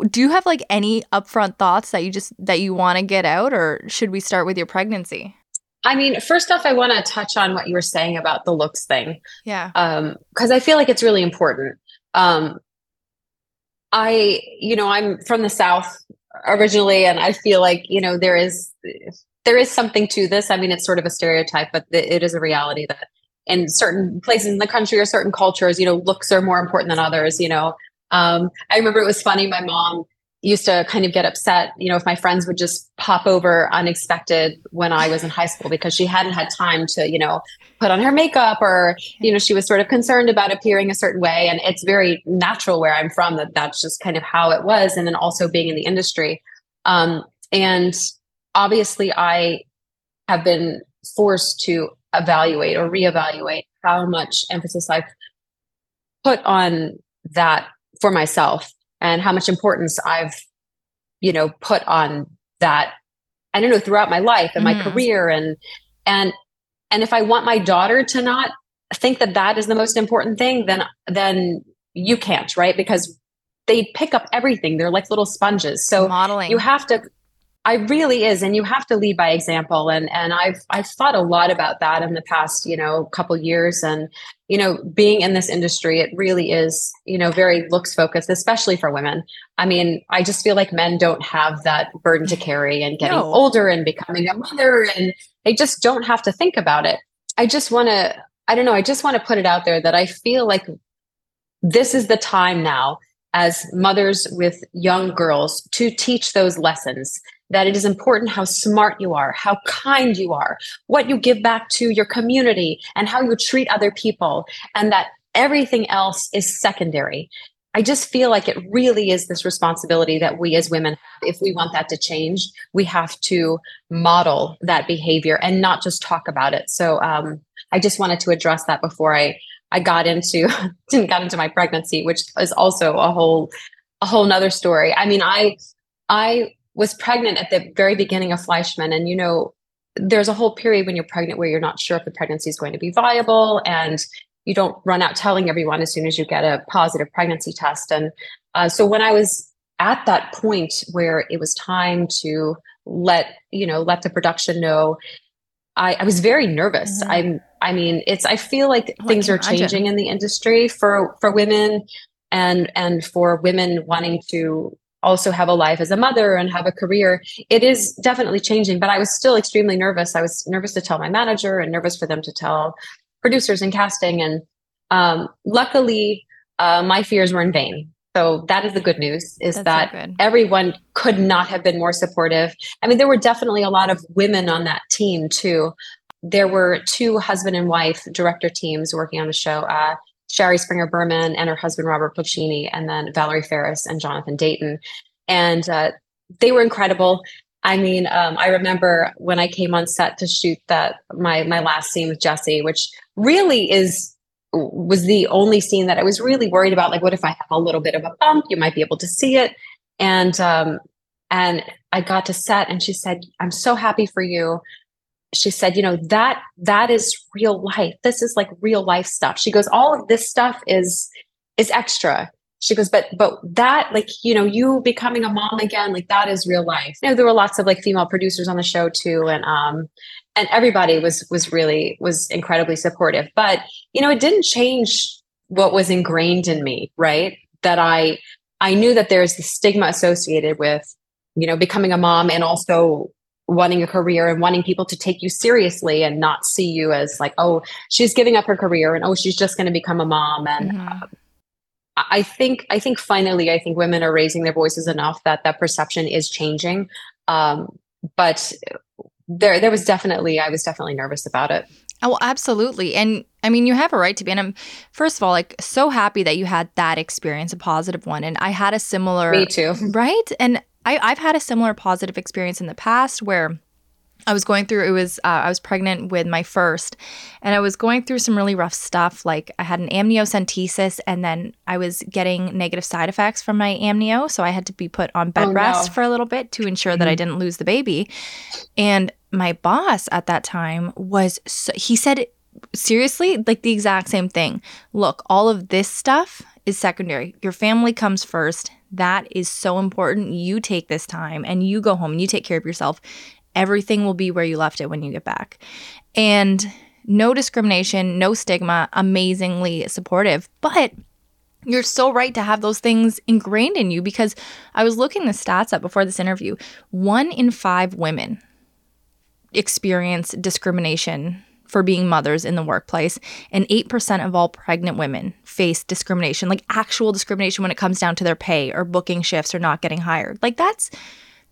do you have like any upfront thoughts that you just that you want to get out or should we start with your pregnancy? I mean first off i want to touch on what you were saying about the looks thing. Yeah. Um because i feel like it's really important. Um i you know i'm from the south originally and i feel like you know there is there is something to this. I mean it's sort of a stereotype but it is a reality that in certain places in the country or certain cultures, you know, looks are more important than others, you know. Um, I remember it was funny, my mom used to kind of get upset, you know, if my friends would just pop over unexpected when I was in high school because she hadn't had time to, you know, put on her makeup or, you know, she was sort of concerned about appearing a certain way. And it's very natural where I'm from that that's just kind of how it was. And then also being in the industry. Um, and obviously I have been forced to evaluate or reevaluate how much emphasis I've put on that for myself and how much importance I've, you know, put on that. I don't know throughout my life and mm-hmm. my career and and and if I want my daughter to not think that that is the most important thing, then then you can't, right? Because they pick up everything. They're like little sponges. So modeling. You have to I really is, and you have to lead by example. And and I've I've thought a lot about that in the past, you know, couple years. And you know, being in this industry, it really is, you know, very looks focused, especially for women. I mean, I just feel like men don't have that burden to carry, and getting no. older and becoming a mother, and they just don't have to think about it. I just want to, I don't know, I just want to put it out there that I feel like this is the time now as mothers with young girls to teach those lessons that it is important how smart you are, how kind you are, what you give back to your community, and how you treat other people, and that everything else is secondary. I just feel like it really is this responsibility that we as women, if we want that to change, we have to model that behavior and not just talk about it. So um, I just wanted to address that before I I got into didn't got into my pregnancy, which is also a whole a whole nother story. I mean, I I was pregnant at the very beginning of Fleishman. And, you know, there's a whole period when you're pregnant where you're not sure if the pregnancy is going to be viable and you don't run out telling everyone as soon as you get a positive pregnancy test. And uh, so when I was at that point where it was time to let, you know, let the production know, I, I was very nervous. Mm-hmm. I'm, I mean, it's, I feel like oh, things are changing in the industry for, for women and, and for women wanting to also have a life as a mother and have a career it is definitely changing. But i was still extremely nervous. I was nervous to tell my manager and nervous for them to tell producers and casting. And um, luckily uh, my fears were in vain. So that is the good news is That's that so everyone could not have been more supportive. I mean there were definitely a lot of women on that team too. There were two husband and wife director teams working on the show uh, Shari Springer Berman and her husband Robert Pulcini, and then Valerie Faris and Jonathan Dayton. And uh, they were incredible. I mean, um, I remember when I came on set to shoot that my my last scene with Jesse, which really is was the only scene that I was really worried about. Like, what if I have a little bit of a bump? You might be able to see it. And um, and I got to set, and she said, "I'm so happy for you she said, you know, that that is real life. This is like real life stuff. She goes, all of this stuff is is extra. She goes, but but that like, you know, you becoming a mom again, like that is real life. You know, there were lots of like female producers on the show too. And um and everybody was was really was incredibly supportive. But, you know, it didn't change what was ingrained in me, right? That I I knew that there's the stigma associated with, you know, becoming a mom and also wanting a career and wanting people to take you seriously and not see you as like oh she's giving up her career and oh she's just going to become a mom and mm-hmm. uh, i think i think finally i think women are raising their voices enough that that perception is changing um, but there there was definitely i was definitely nervous about it Oh, absolutely. And I mean, you have a right to be. And I'm, first of all, like so happy that you had that experience, a positive one. And I had a similar. Me too. Right. And I, I've had a similar positive experience in the past where I was going through, it was, uh, I was pregnant with my first, and I was going through some really rough stuff. Like I had an amniocentesis, and then I was getting negative side effects from my amnio. So I had to be put on bed Oh, rest no. for a little bit to ensure that I didn't lose the baby. And my boss at that time was, so, he said, seriously, like the exact same thing. Look, all of this stuff is secondary. Your family comes first. That is so important. You take this time and you go home and you take care of yourself. Everything will be where you left it when you get back. And no discrimination, no stigma, amazingly supportive. But you're so right to have those things ingrained in you because I was looking the stats up before this interview. One in five women experience discrimination for being mothers in the workplace, and 8% of all pregnant women face discrimination, like actual discrimination when it comes down to their pay or booking shifts or not getting hired. Like that's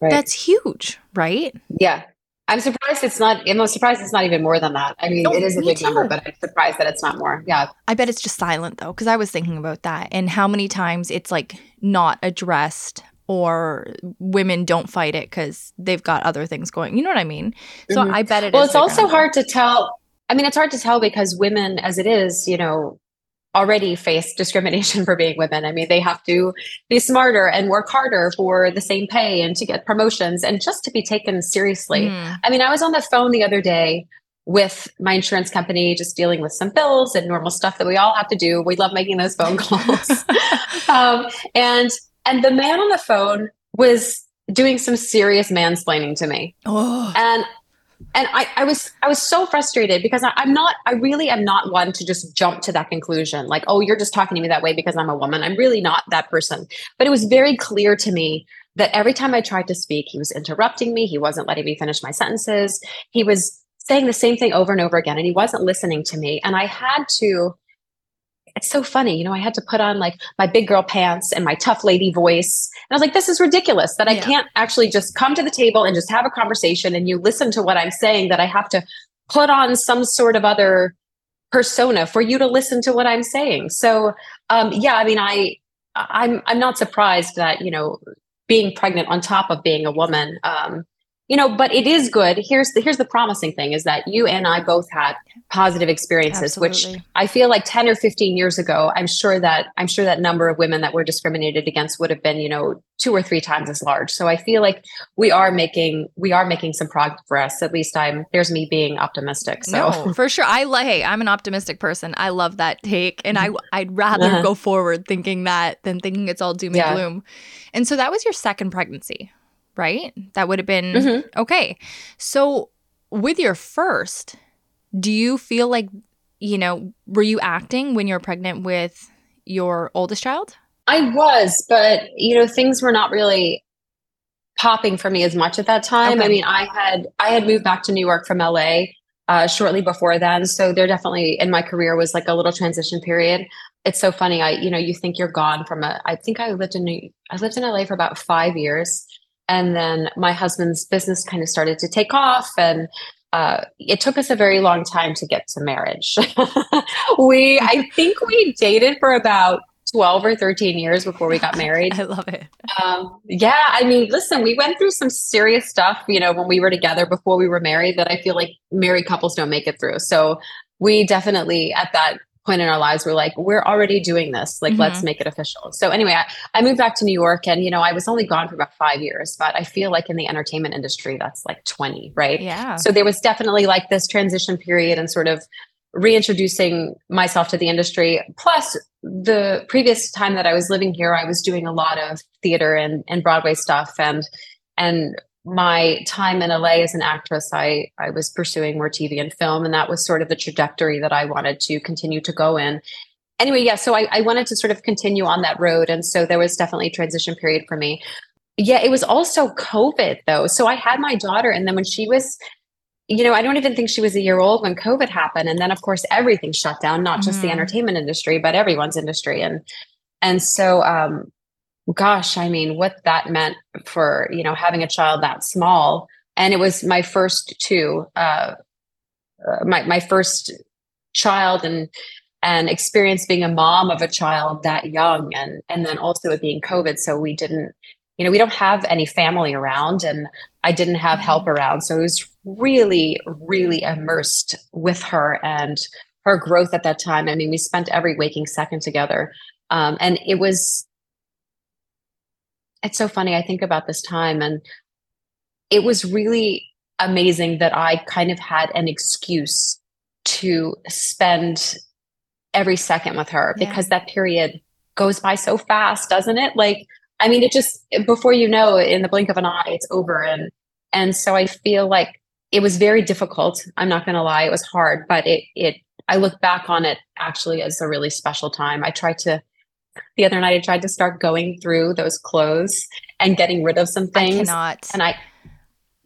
Right. that's huge, right? Yeah. I'm surprised it's not, I'm surprised it's not even more than that. I mean, No, it is a big number, but I'm surprised that it's not more. Yeah. I bet it's just silent though, because I was thinking about that and how many times it's like not addressed or women don't fight it because they've got other things going. You know what I mean? So Mhm. I bet it is well, it's also hard to tell. I mean, it's hard to tell because women, as it is, you know, already face discrimination for being women. I mean, they have to be smarter and work harder for the same pay and to get promotions and just to be taken seriously. Mm. I mean, I was on the phone the other day with my insurance company, just dealing with some bills and normal stuff that we all have to do. We love making those phone calls. um, and and the man on the phone was doing some serious mansplaining to me Oh, and and I, I was I was so frustrated because I, I'm not I really am not one to just jump to that conclusion like oh you're just talking to me that way because I'm a woman. I'm really not that person. But it was very clear to me that every time I tried to speak he was interrupting me. He wasn't letting me finish my sentences. He was saying the same thing over and over again and he wasn't listening to me. And I had to it's so funny, you know, I had to put on like my big girl pants and my tough lady voice. And I was like, this is ridiculous that I Yeah. can't actually just come to the table and just have a conversation and you listen to what I'm saying, that I have to put on some sort of other persona for you to listen to what I'm saying. So um yeah, I mean I I'm I'm not surprised that, you know, being pregnant on top of being a woman, um, you know, but it is good. Here's the here's the promising thing is that you and I both had positive experiences, which I feel like 10 or 15 years ago, I'm sure that I'm sure that number of women that were discriminated against would have been, you know, two or three times as large. So I feel like we are making we are making some progress. At least I'm there's me being optimistic. So No, for sure. I like. Hey, I'm an optimistic person. I love that take, and I I'd rather Uh-huh. go forward thinking that than thinking it's all doom and Yeah. gloom. And so that was your second pregnancy, right? That would have been Mhm. okay. So with your first, do you feel like you know were you acting when you were pregnant with your oldest child? I was, but you know, things were not really popping for me as much at that time. I mean, I had I had moved back to New York from LA uh, shortly before then, so there definitely in my career was like a little transition period. It's so funny. I you know you think you're gone from a. I think I lived in New, I lived in LA for about five years, and then my husband's business kind of started to take off and. Uh, it took us a very long time to get to marriage. we, I think we dated for about 12 or 13 years before we got married. I love it. Um, yeah, I mean, listen, we went through some serious stuff, you know, when we were together before we were married that I feel like married couples don't make it through. So we definitely at that point in our lives were like, we're already doing this. Like, let's mm-hmm. make it official. So anyway, I, I moved back to New York and, you know, I was only gone for about five years, but I feel like in the entertainment industry, that's like 20, right? Yeah. So there was definitely like this transition period and sort of reintroducing myself to the industry. Plus, the previous time that I was living here, I was doing a lot of theater and, and Broadway stuff. And and my time in LA as an actress, I I was pursuing more TV and film, and that was sort of the trajectory that I wanted to continue to go in. Anyway, yeah, so I, I wanted to sort of continue on that road. And so there was definitely a transition period for me. Yeah, it was also COVID though. So I had my daughter, and then when she was you know, I don't even think she was a year old when COVID happened. And then of course everything shut down, not just the Mhm. entertainment industry, but everyone's industry. And and so um gosh, I mean, what that meant for, you know, having a child that small. And it was my first two. Uh uh, my my first child and and experience being a mom of a child that young and and then also it being covid so we didn't you know we don't have any family around and i didn't have help Mm-hmm. around so it was really really immersed with her and her growth at that time i mean we spent every waking second together um, and it was it's so funny i think about this time and it was really amazing that i kind of had an excuse to spend every second with her Yeah. because that period goes by so fast doesn't it like i mean it just before you know in the blink of an eye it's over and and so i feel like it was very difficult i'm not going to lie it was hard but it it i look back on it actually as a really special time i try to the other night i tried to start going through those clothes and getting rid of some I things cannot. and i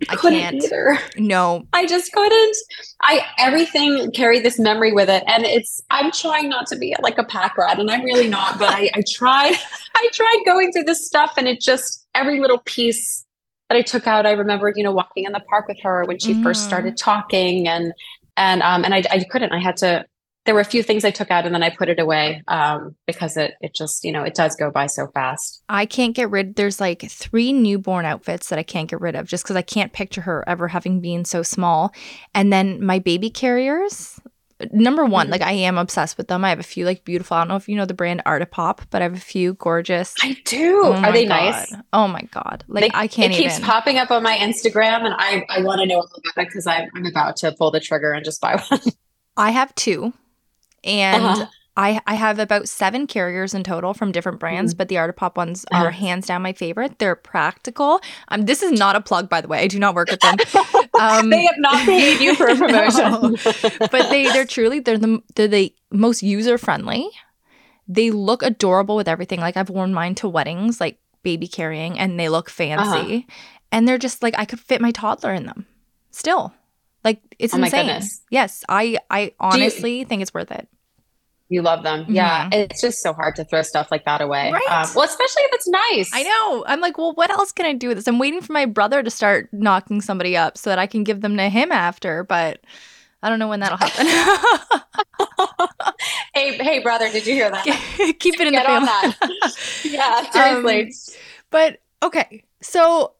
I couldn't can't. either No. I just couldn't. I everything carried this memory with it, and it's. I'm trying not to be like a pack rat, and I'm really not. But I, I tried. I tried going through this stuff, and it just every little piece that I took out. I remembered, you know, walking in the park with her when she first Mhm. started talking, and and um and I I couldn't. I had to. There were a few things I took out, and then I put it away um because it it just you know it does go by so fast. I can't get rid. There's like three newborn outfits that I can't get rid of just because I can't picture her ever having been so small. And then my baby carriers. Number one, Mhm. like I am obsessed with them. I have a few like beautiful. I don't know if you know the brand Artipoppe, but I have a few gorgeous. I do. Oh Are they God. nice? Oh my god! Like They- I can't it keeps even. popping up on my Instagram, and I I want to know about it because I'm I'm about to pull the trigger and just buy one. I have two, and Uh-huh. I I have about seven carriers in total from different brands, but the Art of Artipoppe ones are Uh-huh. hands down my favorite. They're practical. Um, this is not a plug, by the way. I do not work with them. Um, they have not paid you for a promotion. No. but they they're truly they're the they're the most user friendly. They look adorable with everything. Like I've worn mine to weddings, like baby carrying, and they look fancy. Uh-huh. And they're just like I could fit my toddler in them. Still, like it's Oh my insane. Yes, I I honestly think it's worth it. you love them, yeah. Mhm. It's just so hard to throw stuff like that away. Right. Um, well, especially if it's nice. I know. I'm like, well, what else can I do with this? I'm waiting for my brother to start knocking somebody up so that I can give them to him after, but I don't know when that'll happen. Hey, hey, brother, did you hear that? Keep it in Get the family. yeah, seriously. Um, But okay, so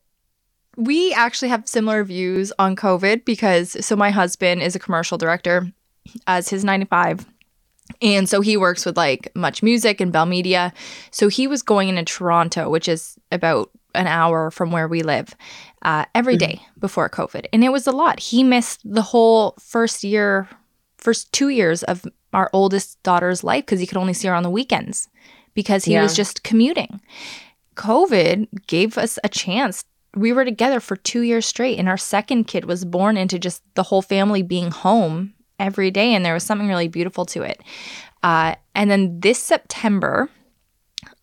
we actually have similar views on COVID because so my husband is a commercial director as his 95. And so he works with like Much Music and Bell Media. So he was going into Toronto, which is about an hour from where we live, uh, every Mhm. before COVID. And it was a lot. He missed the whole first year, first two years of our oldest daughter's life because he could only see her on the weekends because he was just commuting. COVID gave us a chance. We were together for two years straight, and our second kid was born into just the whole family being home every day, and there was something really beautiful to it. Uh, and then this September,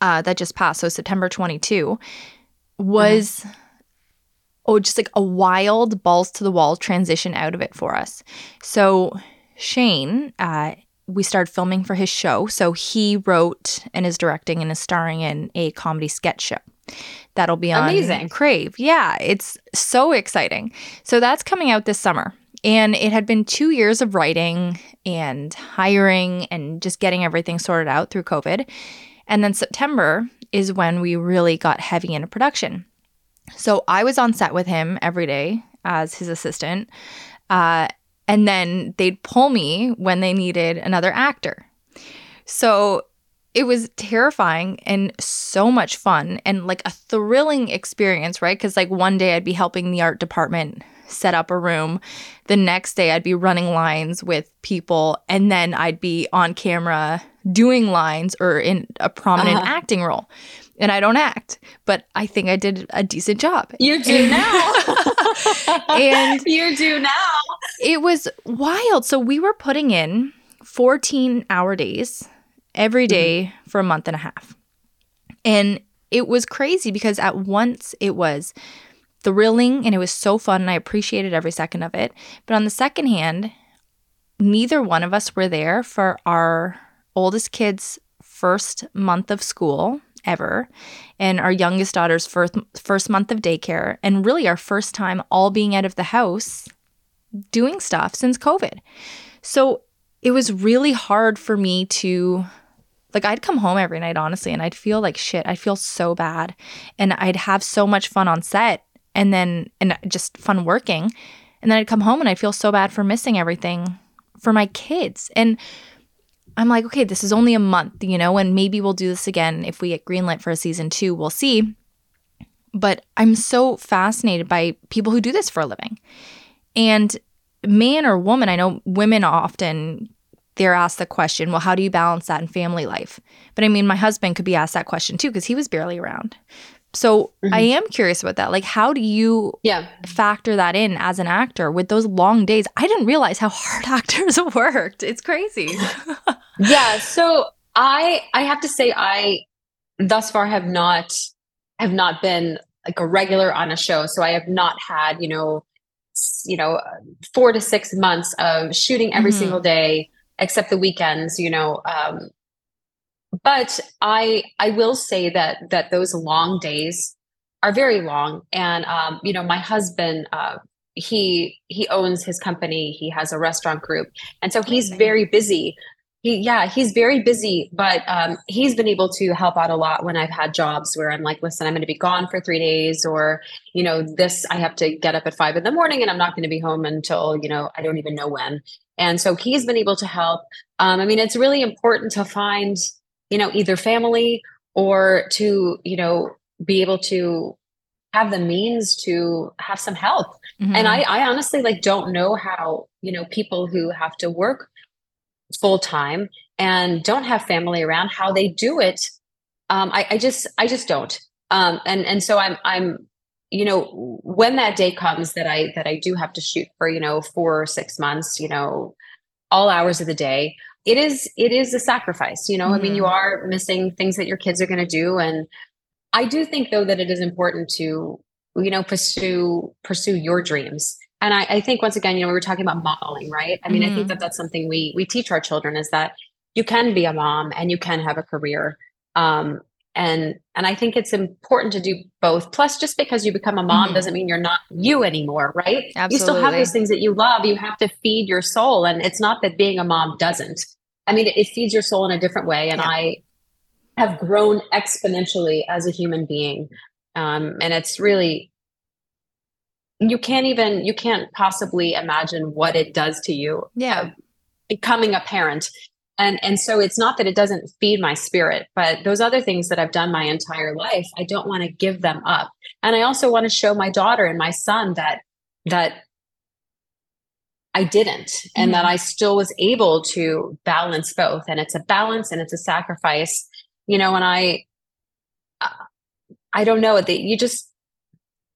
uh, that just passed, so September 22, was oh, just like a wild balls to the wall transition out of it for us. So Shane, uh, we started filming for his show. So he wrote and is directing and is starring in a comedy sketch show. That'll be on Amazing. Crave. Yeah, it's so exciting. So that's coming out this summer. And it had been two years of writing and hiring and just getting everything sorted out through COVID. And then September is when we really got heavy into production. So I was on set with him every day as his assistant. Uh, and then they'd pull me when they needed another actor. So it was terrifying and so much fun and like a thrilling experience, right? Because like one day I'd be helping the art department set up a room. The next day I'd be running lines with people. And then I'd be on camera doing lines or in a prominent Uh-huh. acting role. And I don't act, but I think I did a decent job. You do now. And- you do now. It was wild. So we were putting in 14 hour days every mm-hmm. day for a month and a half. And it was crazy because at once it was thrilling and it was so fun and I appreciated every second of it. But on the second hand, neither one of us were there for our oldest kid's first month of school ever and our youngest daughter's first first month of daycare and really our first time all being out of the house doing stuff since COVID. So it was really hard for me to like I'd come home every night honestly and I'd feel like shit. I'd feel so bad and I'd have so much fun on set and then and just fun working. And then I'd come home and I'd feel so bad for missing everything for my kids. And I'm like, okay, this is only a month, you know, and maybe we'll do this again if we get greenlit for a season 2, we'll see. But I'm so fascinated by people who do this for a living. And man or woman, I know women often they're asked the question, well, how do you balance that in family life? But I mean, my husband could be asked that question too because he was barely around. So mm-hmm. I am curious about that. Like, how do you yeah. factor that in as an actor with those long days? I didn't realize how hard actors worked. It's crazy. yeah. So I I have to say I thus far have not have not been like a regular on a show. So I have not had you know you know four to six months of shooting every mm-hmm. single day except the weekends you know um, but i i will say that that those long days are very long. And um, you know my husband uh, he he owns his company. He has a restaurant group. And so he's very busy. He yeah he's very busy but um, he's been able to help out a lot when i've had jobs where i'm like listen i'm going to be gone for three days or you know this i have to get up at five in the morning and i'm not going to be home until you know i don't even know when. And so he's been able to help. Um, i mean it's really important to find you know either family or to you know be able to have the means to have some help. Mm-hmm. and I, I honestly like don't know how you know people who have to work full time and don't have family around how they do it. Um, I, I just i just don't. Um, and and so i'm i'm you know when that day comes that i that i do have to shoot for you know four or six months you know all hours of the day it is it is a sacrifice you know mm-hmm. i mean you mm-hmm. are missing things that your kids are going to do and i do think though that it is important to you know pursue pursue your dreams and I, I think once again you know we were talking about modeling right i mean mm-hmm. i think mm-hmm. that that's something we we teach our children is that you can be a mom and you can have a career um, and and i think it's important to do both plus just because you become a mom mm-hmm. doesn't mean you're not you anymore right Absolutely. you still have those things that you love you have to feed your soul and it's not that being a mom doesn't i mean it, it feeds your soul in a different way. And yeah. i have grown exponentially as a human being. Um, and it's really you can't even you can't possibly imagine what it does to you yeah. uh, becoming a parent. And and so it's not that it doesn't feed my spirit but those other things that i've done my entire life i don't want to give them up. And i also want to show my daughter and my son that that i didn't and mm-hmm. that i still was able to balance both and it's a balance and it's a sacrifice. You know and i i don't know that you just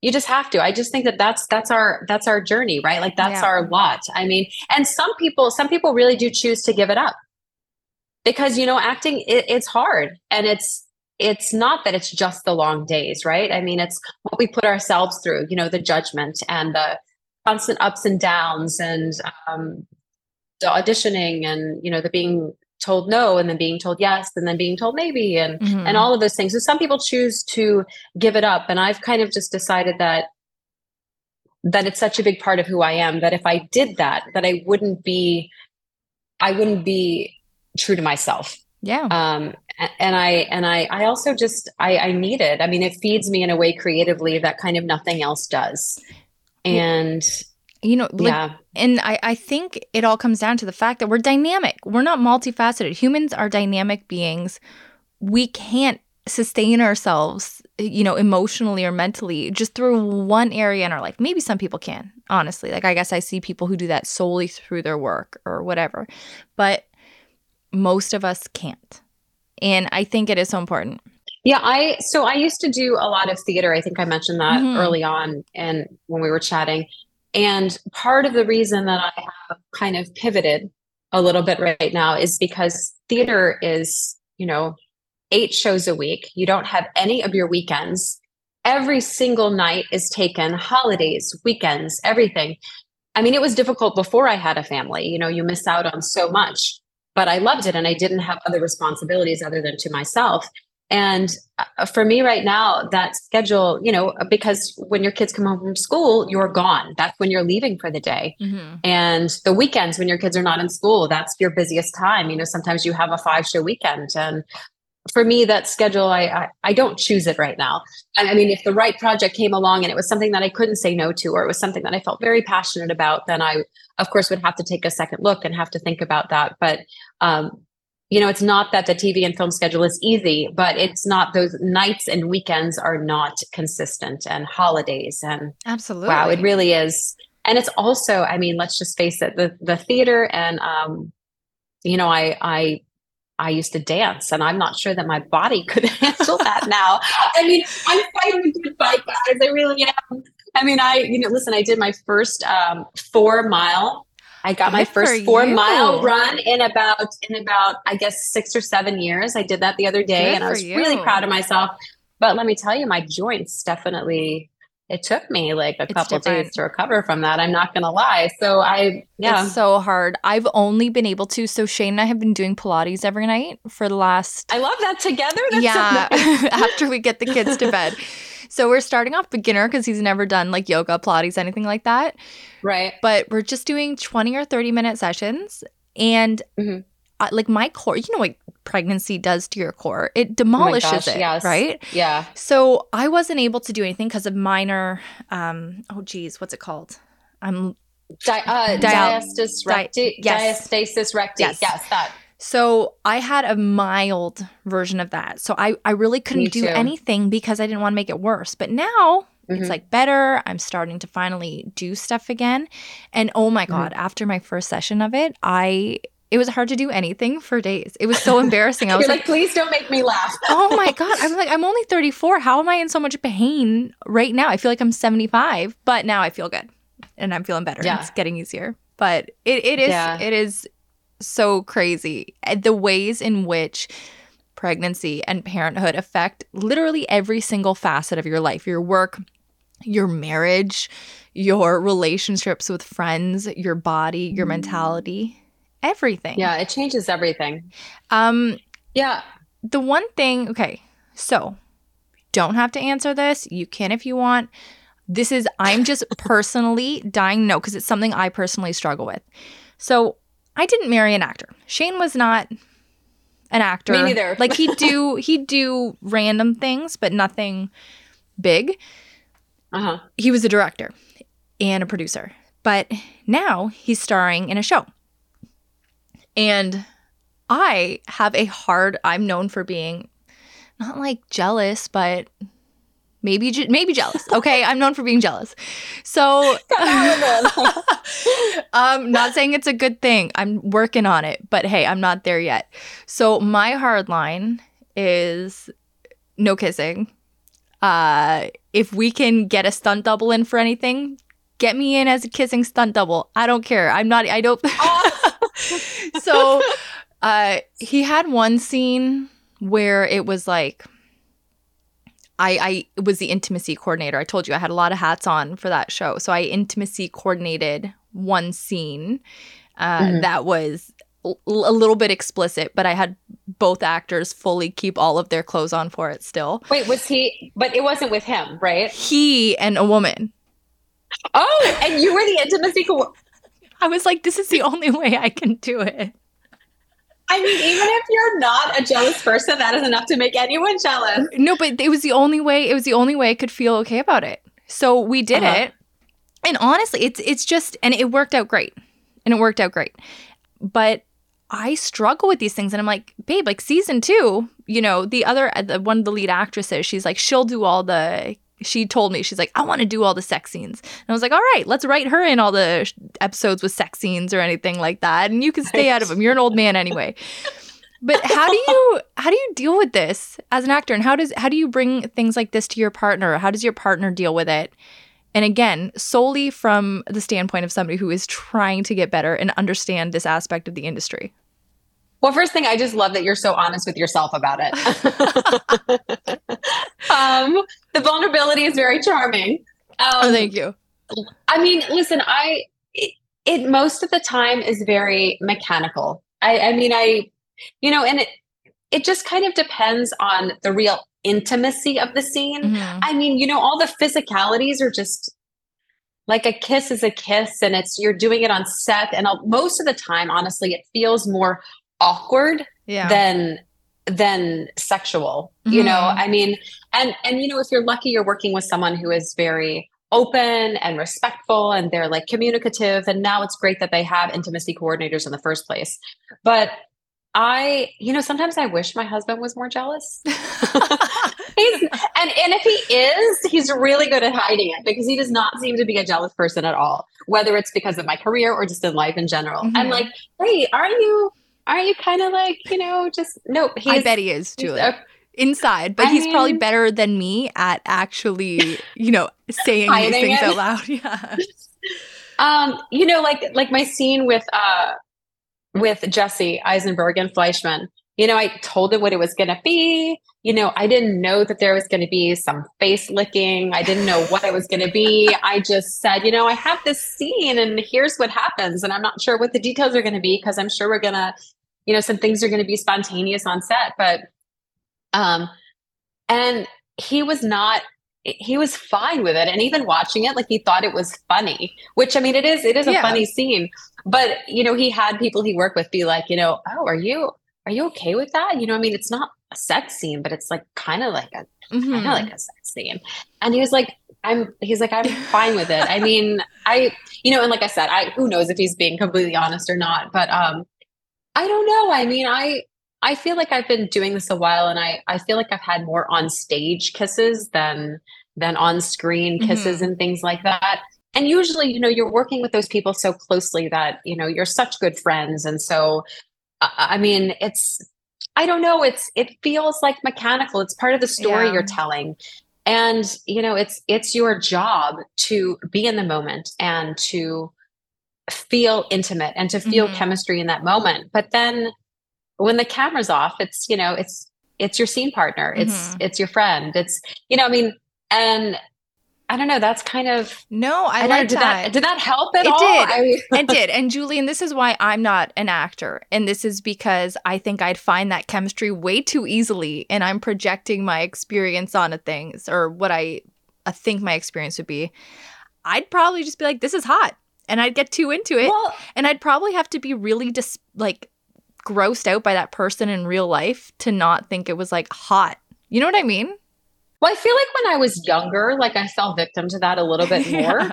you just have to. I just think that that's that's our that's our journey right? Like that's yeah. our lot. I mean and some people some people really do choose to give it up. Because you know acting it, it's hard and it's it's not that it's just the long days right? I mean it's what we put ourselves through you know the judgment and the constant ups and downs and um, the auditioning and you know the being told no and then being told yes and then being told maybe and mm-hmm. and all of those things so some people choose to give it up and i've kind of just decided that that it's such a big part of who i am that if i did that that i wouldn't be i wouldn't be true to myself. Yeah. Um, and I and I I also just I, I need it. I mean, it feeds me in a way creatively that kind of nothing else does. And you know, like, yeah. And I I think it all comes down to the fact that we're dynamic. We're not multifaceted. Humans are dynamic beings. We can't sustain ourselves, you know, emotionally or mentally just through one area in our life. Maybe some people can, honestly. Like I guess I see people who do that solely through their work or whatever. But most of us can't. And I think it is so important. Yeah, I so I used to do a lot of theater. I think I mentioned that mm-hmm. early on and when we were chatting. And part of the reason that I have kind of pivoted a little bit right now is because theater is, you know, eight shows a week. You don't have any of your weekends. Every single night is taken, holidays, weekends, everything. I mean, it was difficult before I had a family. You know, you miss out on so much but I loved it and I didn't have other responsibilities other than to myself. And uh, for me right now, that schedule, you know, because when your kids come home from school, you're gone. That's when you're leaving for the day. Mm-hmm. And the weekends, when your kids are not in school, that's your busiest time. You know, sometimes you have a five show weekend. And for me, that schedule, I, I, I don't choose it right now. And I mean, if the right project came along and it was something that I couldn't say no to, or it was something that I felt very passionate about, then I, of course, would have to take a second look and have to think about that. But um, you know, it's not that the TV and film schedule is easy, but it's not those nights and weekends are not consistent and holidays and absolutely wow, it really is. And it's also, I mean, let's just face it, the the theater and um, you know, I I I used to dance and I'm not sure that my body could handle that now. I mean, I'm fighting a good fight, guys. I really am. I mean, I, you know, listen, I did my first um, four mile I got Good my first four you. mile run in about in about I guess six or seven years. I did that the other day, Good and I was you. really proud of myself. But let me tell you, my joints definitely. It took me like a it's couple days to recover from that. I'm not gonna lie. So I yeah, it's so hard. I've only been able to. So Shane and I have been doing Pilates every night for the last. I love that together. That's yeah, so nice. after we get the kids to bed. So we're starting off beginner because he's never done like yoga, Pilates, anything like that. Right. But we're just doing 20 or 30 minute sessions. And mm-hmm. I, like my core, you know what pregnancy does to your core? It demolishes oh gosh, it, yes. right? Yeah. So I wasn't able to do anything because of minor, um, oh geez, what's it called? I'm Di- uh, diastasis recti. Di- yes. Diastasis recti. Yes. yes, that. So I had a mild version of that. So I, I really couldn't do anything because I didn't want to make it worse. But now mm-hmm. it's like better. I'm starting to finally do stuff again. And oh my mm-hmm. God, after my first session of it, I it was hard to do anything for days. It was so embarrassing. I was like, like, please don't make me laugh. oh my God. I'm like, I'm only 34. How am I in so much pain right now? I feel like I'm 75, but now I feel good and I'm feeling better. Yeah. It's getting easier. But it, it is, yeah. it is so crazy. The ways in which pregnancy and parenthood affect literally every single facet of your life your work, your marriage, your relationships with friends, your body, your mm. mentality, everything. Yeah, it changes everything. Um yeah. The one thing, okay. So, don't have to answer this. You can if you want. This is I'm just personally dying no because it's something I personally struggle with. So, I didn't marry an actor. Shane was not an actor. Me neither. like he'd do he'd do random things, but nothing big. Uh-huh. He was a director and a producer. But now he's starring in a show. And I have a hard I'm known for being not like jealous, but maybe maybe jealous. Okay, I'm known for being jealous. So um not saying it's a good thing. I'm working on it, but hey, I'm not there yet. So my hard line is no kissing. Uh if we can get a stunt double in for anything, get me in as a kissing stunt double. I don't care. I'm not I don't So uh he had one scene where it was like I, I was the intimacy coordinator. I told you I had a lot of hats on for that show. So I intimacy coordinated one scene uh, mm-hmm. that was a little bit explicit, but I had both actors fully keep all of their clothes on for it still. Wait, was he, but it wasn't with him, right? He and a woman. Oh, and you were the intimacy co- I was like, this is the only way I can do it. I mean, even if you're not a jealous person, that is enough to make anyone jealous. No, but it was the only way. It was the only way I could feel okay about it. So we did uh-huh. it, and honestly, it's it's just and it worked out great, and it worked out great. But I struggle with these things, and I'm like, babe, like season two, you know, the other uh, the, one of the lead actresses, she's like, she'll do all the she told me she's like i want to do all the sex scenes and i was like all right let's write her in all the episodes with sex scenes or anything like that and you can stay out of them you're an old man anyway. But how do you how do you deal with this as an actor and how does how do you bring things like this to your partner? How does your partner deal with it and again solely from the standpoint of somebody who is trying to get better and understand this aspect of the industry well, first thing, I just love that you're so honest with yourself about it. um, the vulnerability is very charming. Um, oh, thank you. I mean, listen, I it, it, most of the time is very mechanical. I, I mean, I you know, and it it just kind of depends on the real intimacy of the scene. Mhm. I mean, you know, all the physicalities are just like a kiss is a kiss and it's you're doing it on set and most of the time honestly it feels more awkward Yeah. than than sexual you know Mhm. i mean and and you know if you're lucky you're working with someone who is very open and respectful and they're like communicative and now it's great that they have intimacy coordinators in the first place but i you know sometimes i wish my husband was more jealous he's and and if he is he's really good at hiding it because he does not seem to be a jealous person at all whether it's because of my career or just in life in general i'm Mhm. like hey aren't you aren't you kind of like you know just no he's I bet he is, Julie. a- Inside, but I he's probably better than me at actually, you know, saying these things it. out loud. Yeah. um you know like like my scene with uh with jesse eisenberg and fleishman you know i told him what it was going to be. You know i didn't know that there was going to be some face licking. I didn't know what it was going to be. I just said you know i have this scene and here's what happens. And i'm not sure what the details are going to be because i'm sure we're going to you know some things are going to be spontaneous on set but um and he was not he was fine with it. And even watching it like he thought it was funny which i mean it is it is a Yeah. funny scene. But you know he had people he worked with be like you know oh are you are you okay with that? You know i mean it's not a sex scene but it's like kind of like a Mhm. kind of like a sex scene. And he was like i'm he's like i'm fine with it. I mean i you know and like i said i who knows if he's being completely honest or not but um i don't know. I mean i i feel like i've been doing this a while and i i feel like i've had more on stage kisses than than on screen kisses and things like that. And usually you know you're working with those people so closely that you know you're such good friends. And so i, mean it's i don't know it's it feels like mechanical it's part of the story Yeah. you're telling and you know it's it's your job to be in the moment and to feel intimate and to feel Mhm. chemistry in that moment but then when the camera's off it's you know it's it's your scene partner it's Mhm. it's your friend it's you know i mean and i don't know that's kind of No, I, I, like did that. that. did that help at It all did. I mean, it did. And Julian, this is why I'm not an actor. And this is because I think I'd find that chemistry way too easily. And I'm projecting my experience onto things or what I, I think my experience would be. I'd probably just be like, this is hot. And I'd get too into it. well and I'd probably have to be really dis- like grossed out by that person in real life to not think it was like hot. You know what I mean? Well i feel like when i was younger like i fell victim to that a little bit more Yeah.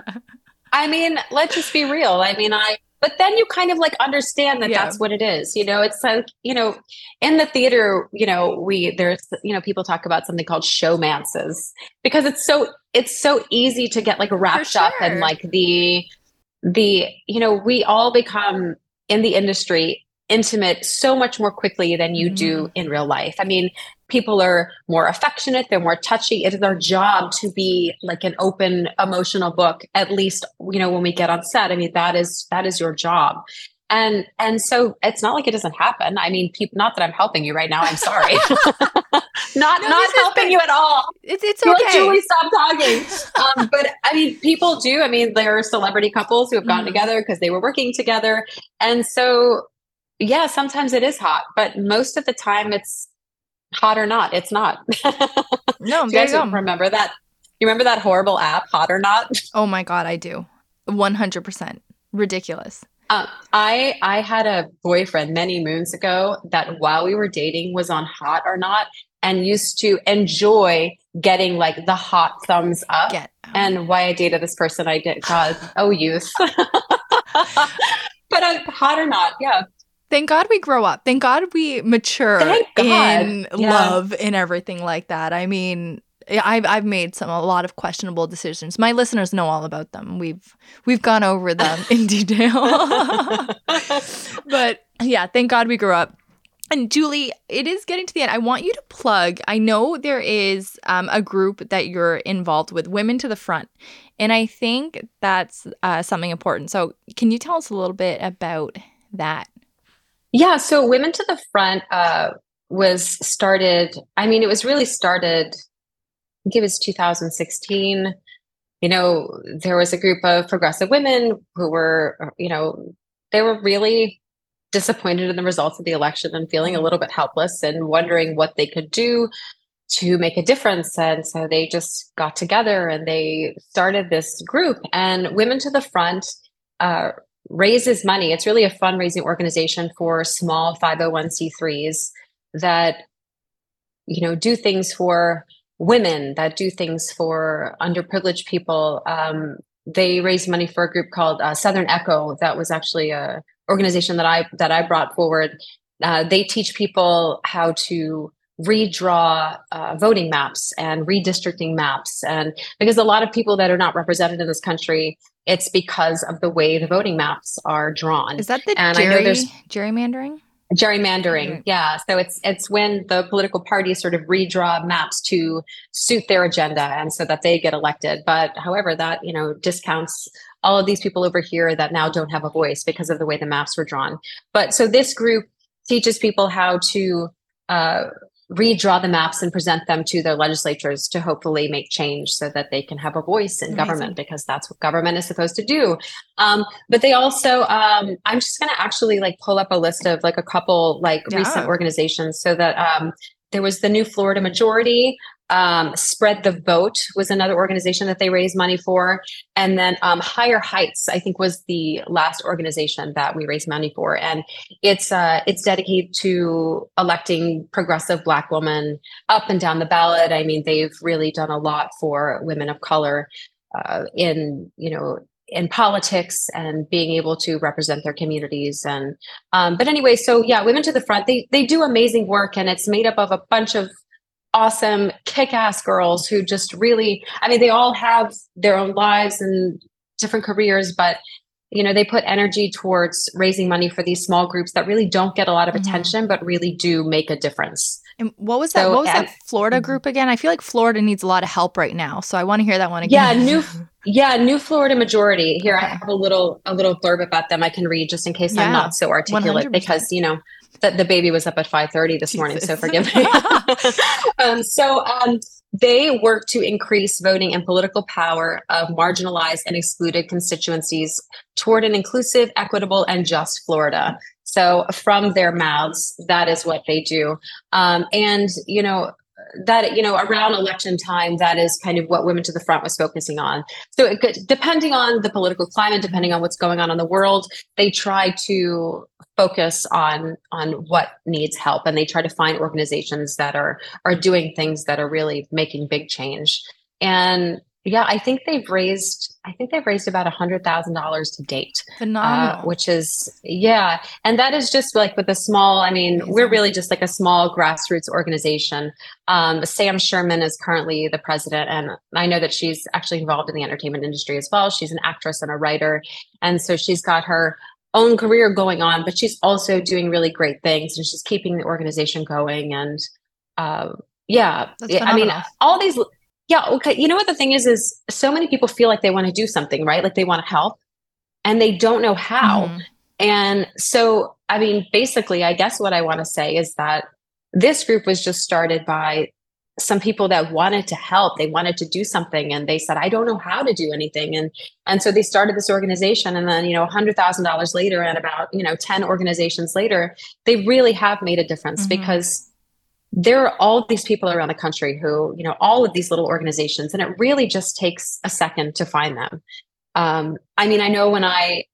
I mean, let's just be real. I mean, I, but then you kind of like understand that Yeah. that's what it is. You know, it's like, you know, in the theater, you know, we, there's, you know, people talk about something called showmances because it's so, it's so easy to get like wrapped up sure. in like the, the, you know, we all become in the industry intimate so much more quickly than you do mm-hmm. in real life. I mean, people are more affectionate, they're more touchy. It is our job to be like an open emotional book at least, you know, when we get on set. I mean, that is that is your job. And and so it's not like it doesn't happen. I mean, people not that I'm helping you right now, I'm sorry. not No, not helping you at all. It's it's You're like, okay. Julie, stop talking. um, but I mean, people do. I mean, there are celebrity couples who have gotten Mhm. together because they were working together. And so, yeah, sometimes it is hot, but most of the time it's hot or not. It's not. no, you guys go. remember that? You remember that horrible app, Hot or Not? Oh my god, I do. 100%. Ridiculous. Um, I I had a boyfriend many moons ago that while we were dating was on Hot or Not and used to enjoy getting like the hot thumbs up. Get and why I dated this person I did cause oh youth. but I'm hot or not, yeah. Thank God we grow up. Thank God we mature God. in Yeah. love and everything like that. I mean, I've I've made some a lot of questionable decisions. My listeners know all about them. We've we've gone over them in detail. but yeah, thank God we grew up. And Julie, it is getting to the end. I want you to plug. I know there is um, a group that you're involved with, Women to the Front, and I think that's uh, something important. So, can you tell us a little bit about that? Yeah, so Women to the Front uh, was started, I mean, it was really started, I think it was 2016. You know, there was a group of progressive women who were, you know, they were really disappointed in the results of the election and feeling a little bit helpless and wondering what they could do to make a difference. And so they just got together and they started this group. And Women to the Front uh, raises money. It's really a fundraising organization for small 501c3s that, you know, do things for women, that do things for underprivileged people. Um, they raise money for a group called uh, Southern Echo. That was actually a organization that I that I brought forward. Uh, they teach people how to redraw uh, voting maps and redistricting maps. And because a lot of people that are not represented in this country it's because of the way the voting maps are drawn. Is that the and Jerry, I know there's, gerrymandering? Gerrymandering mm-hmm. yeah. So it's it's when the political parties sort of redraw maps to suit their agenda and so that they get elected. But however that you know discounts all of these people over here that now don't have a voice because of the way the maps were drawn. But so this group teaches people how to uh, redraw the maps and present them to their legislatures to hopefully make change so that they can have a voice in Amazing. government because that's what government is supposed to do um, but they also um, i'm just going to actually like pull up a list of like a couple like yeah. recent organizations so that um, there was the new florida majority um, Spread the Vote was another organization that they raised money for. And then um, Higher Heights, I think, was the last organization that we raised money for. And it's uh, it's dedicated to electing progressive Black women up and down the ballot. I mean, they've really done a lot for women of color uh, in, you know, in politics and being able to represent their communities and um, but anyway so yeah women to the front they they do amazing work and it's made up of a bunch of awesome kick-ass girls who just really i mean they all have their own lives and different careers but you know they put energy towards raising money for these small groups that really don't get a lot of mm-hmm. attention but really do make a difference and what was that so, what was that florida mm-hmm. group again i feel like florida needs a lot of help right now so i want to hear that one again yeah new yeah new florida majority here okay. i have a little a little blurb about them i can read just in case yeah, i'm not so articulate 100%. because you know that the baby was up at 5.30 this morning so forgive me. Um, so um, they work to increase voting and political power of marginalized and excluded constituencies toward an inclusive equitable and just florida. So from their mouths that is what they do. Um, and you know that you know around election time that is kind of what women to the front was focusing on. So it could, depending on the political climate depending on what's going on in the world they try to focus on on what needs help and they try to find organizations that are are doing things that are really making big change and yeah, I think they've raised. I think they've raised about a hundred thousand dollars to date. Uh, Phenomenal. Uh, which is yeah, and that is just like with a small. I mean, Amazing. we're really just like a small grassroots organization. Um, Sam Sherman is currently the president, and I know that she's actually involved in the entertainment industry as well. She's an actress and a writer, and so she's got her own career going on, but she's also doing really great things, and she's keeping the organization going. And uh, yeah, I mean, all these yeah, okay. You know what the thing is is so many people feel like they want to do something, right? Like they want to help and they don't know how. Mm-hmm. And so, I mean, basically, I guess what I want to say is that this group was just started by some people that wanted to help they wanted to do something and they said i don't know how to do anything and and so they started this organization and then you know $100000 later and about you know 10 organizations later they really have made a difference mm-hmm. because there are all these people around the country who, you know, all of these little organizations, and it really just takes a second to find them. Um, I mean, I know when I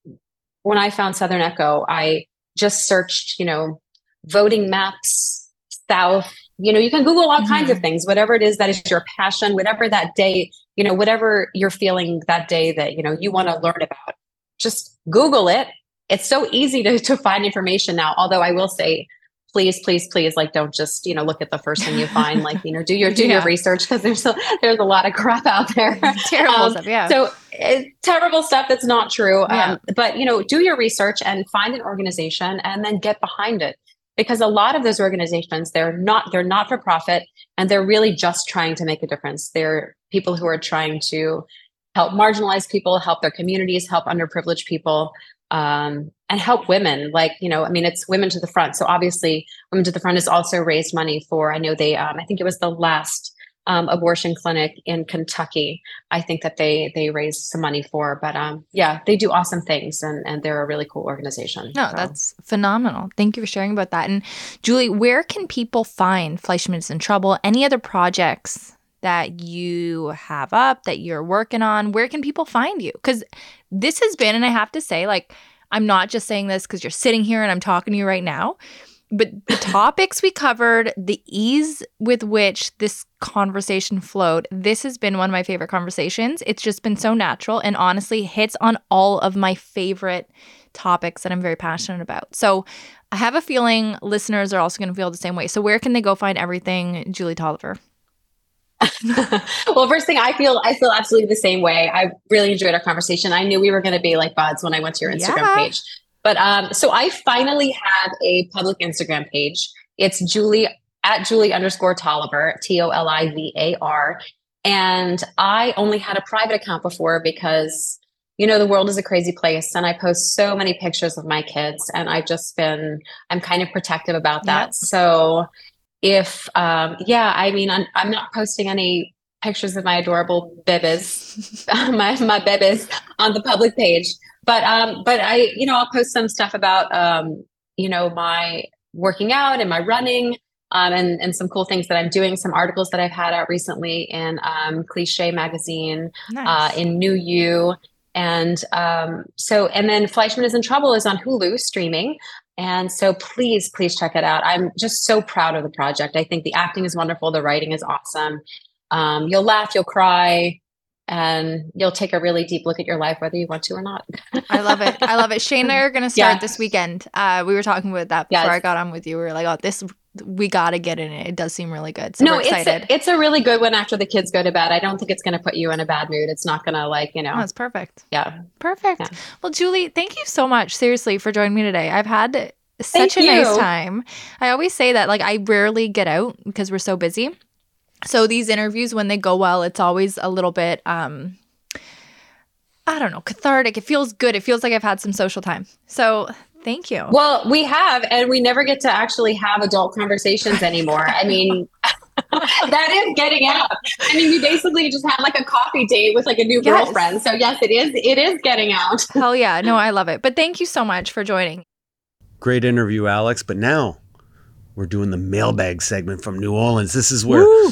when I found Southern Echo, I just searched, you know, voting maps south. You know, you can Google all mm-hmm. kinds of mm-hmm. things, whatever it is that is your passion, whatever that day, you know, whatever you're feeling that day that, you know, you want to learn about. Just Google it. It's so easy to, to find information now. Although I will say please please please like don't just you know look at the first thing you find like you know do your do yeah. your research because there's a, there's a lot of crap out there terrible um, stuff yeah so it, terrible stuff that's not true yeah. um, but you know do your research and find an organization and then get behind it because a lot of those organizations they're not they're not for profit and they're really just trying to make a difference they're people who are trying to help marginalized people help their communities help underprivileged people um, and help women. Like, you know, I mean, it's Women to the Front. So obviously, Women to the Front has also raised money for, I know they, um, I think it was the last um, abortion clinic in Kentucky. I think that they they raised some money for, but um, yeah, they do awesome things, and and they're a really cool organization. No, so. that's phenomenal. Thank you for sharing about that. And Julie, where can people find Fleishman is in Trouble? Any other projects that you have up that you're working on? Where can people find you? Because this has been, and I have to say, like, I'm not just saying this because you're sitting here and I'm talking to you right now but the topics we covered, the ease with which this conversation flowed, this has been one of my favorite conversations. It's just been so natural and honestly hits on all of my favorite topics that I'm very passionate about. So I have a feeling listeners are also going to feel the same way. So where can they go find everything Julie Tolivar? well, first thing I feel, I feel absolutely the same way. I really enjoyed our conversation. I knew we were going to be like buds when I went to your Instagram yeah. page. But um, so I finally have a public Instagram page. It's Julie at Julie underscore Tolivar, T O L I V A R. And I only had a private account before because, you know, the world is a crazy place. And I post so many pictures of my kids. And I've just been, I'm kind of protective about that. Yep. So if, um, yeah, I mean, I'm, I'm not posting any pictures of my adorable bebes, my, my bebes on the public page but um but i you know i'll post some stuff about um you know my working out and my running um, and and some cool things that I'm doing. Some articles that I've had out recently in um, Cliche magazine, uh, nice. uh, in New You, and um, so and then Fleishman is in Trouble is on Hulu streaming, and so please please check it out. I'm just so proud of the project. I think the acting is wonderful, the writing is awesome. Um, you'll laugh, you'll cry and you'll take a really deep look at your life whether you want to or not. I love it. I love it. Shane and I are going to start yeah. this weekend. Uh, we were talking about that before yes. I got on with you. We were like, oh, this we got to get in it. It does seem really good. So no, It's a, it's a really good one after the kids go to bed. I don't think it's going to put you in a bad mood. It's not going to like, you know. Oh, it's perfect. Yeah. Perfect. Yeah. Well, Julie, thank you so much seriously for joining me today. I've had such thank a you. nice time. I always say that like I rarely get out because we're so busy. So these interviews when they go well, it's always a little bit um I don't know, cathartic. It feels good. It feels like I've had some social time. So thank you. Well, we have, and we never get to actually have adult conversations anymore. I mean, that is getting out. I mean, we basically just had like a coffee date with like a new yes. girlfriend. So yes, it is. It is getting out. Hell yeah! No, I love it. But thank you so much for joining. Great interview, Alex. But now we're doing the mailbag segment from New Orleans. This is where Woo!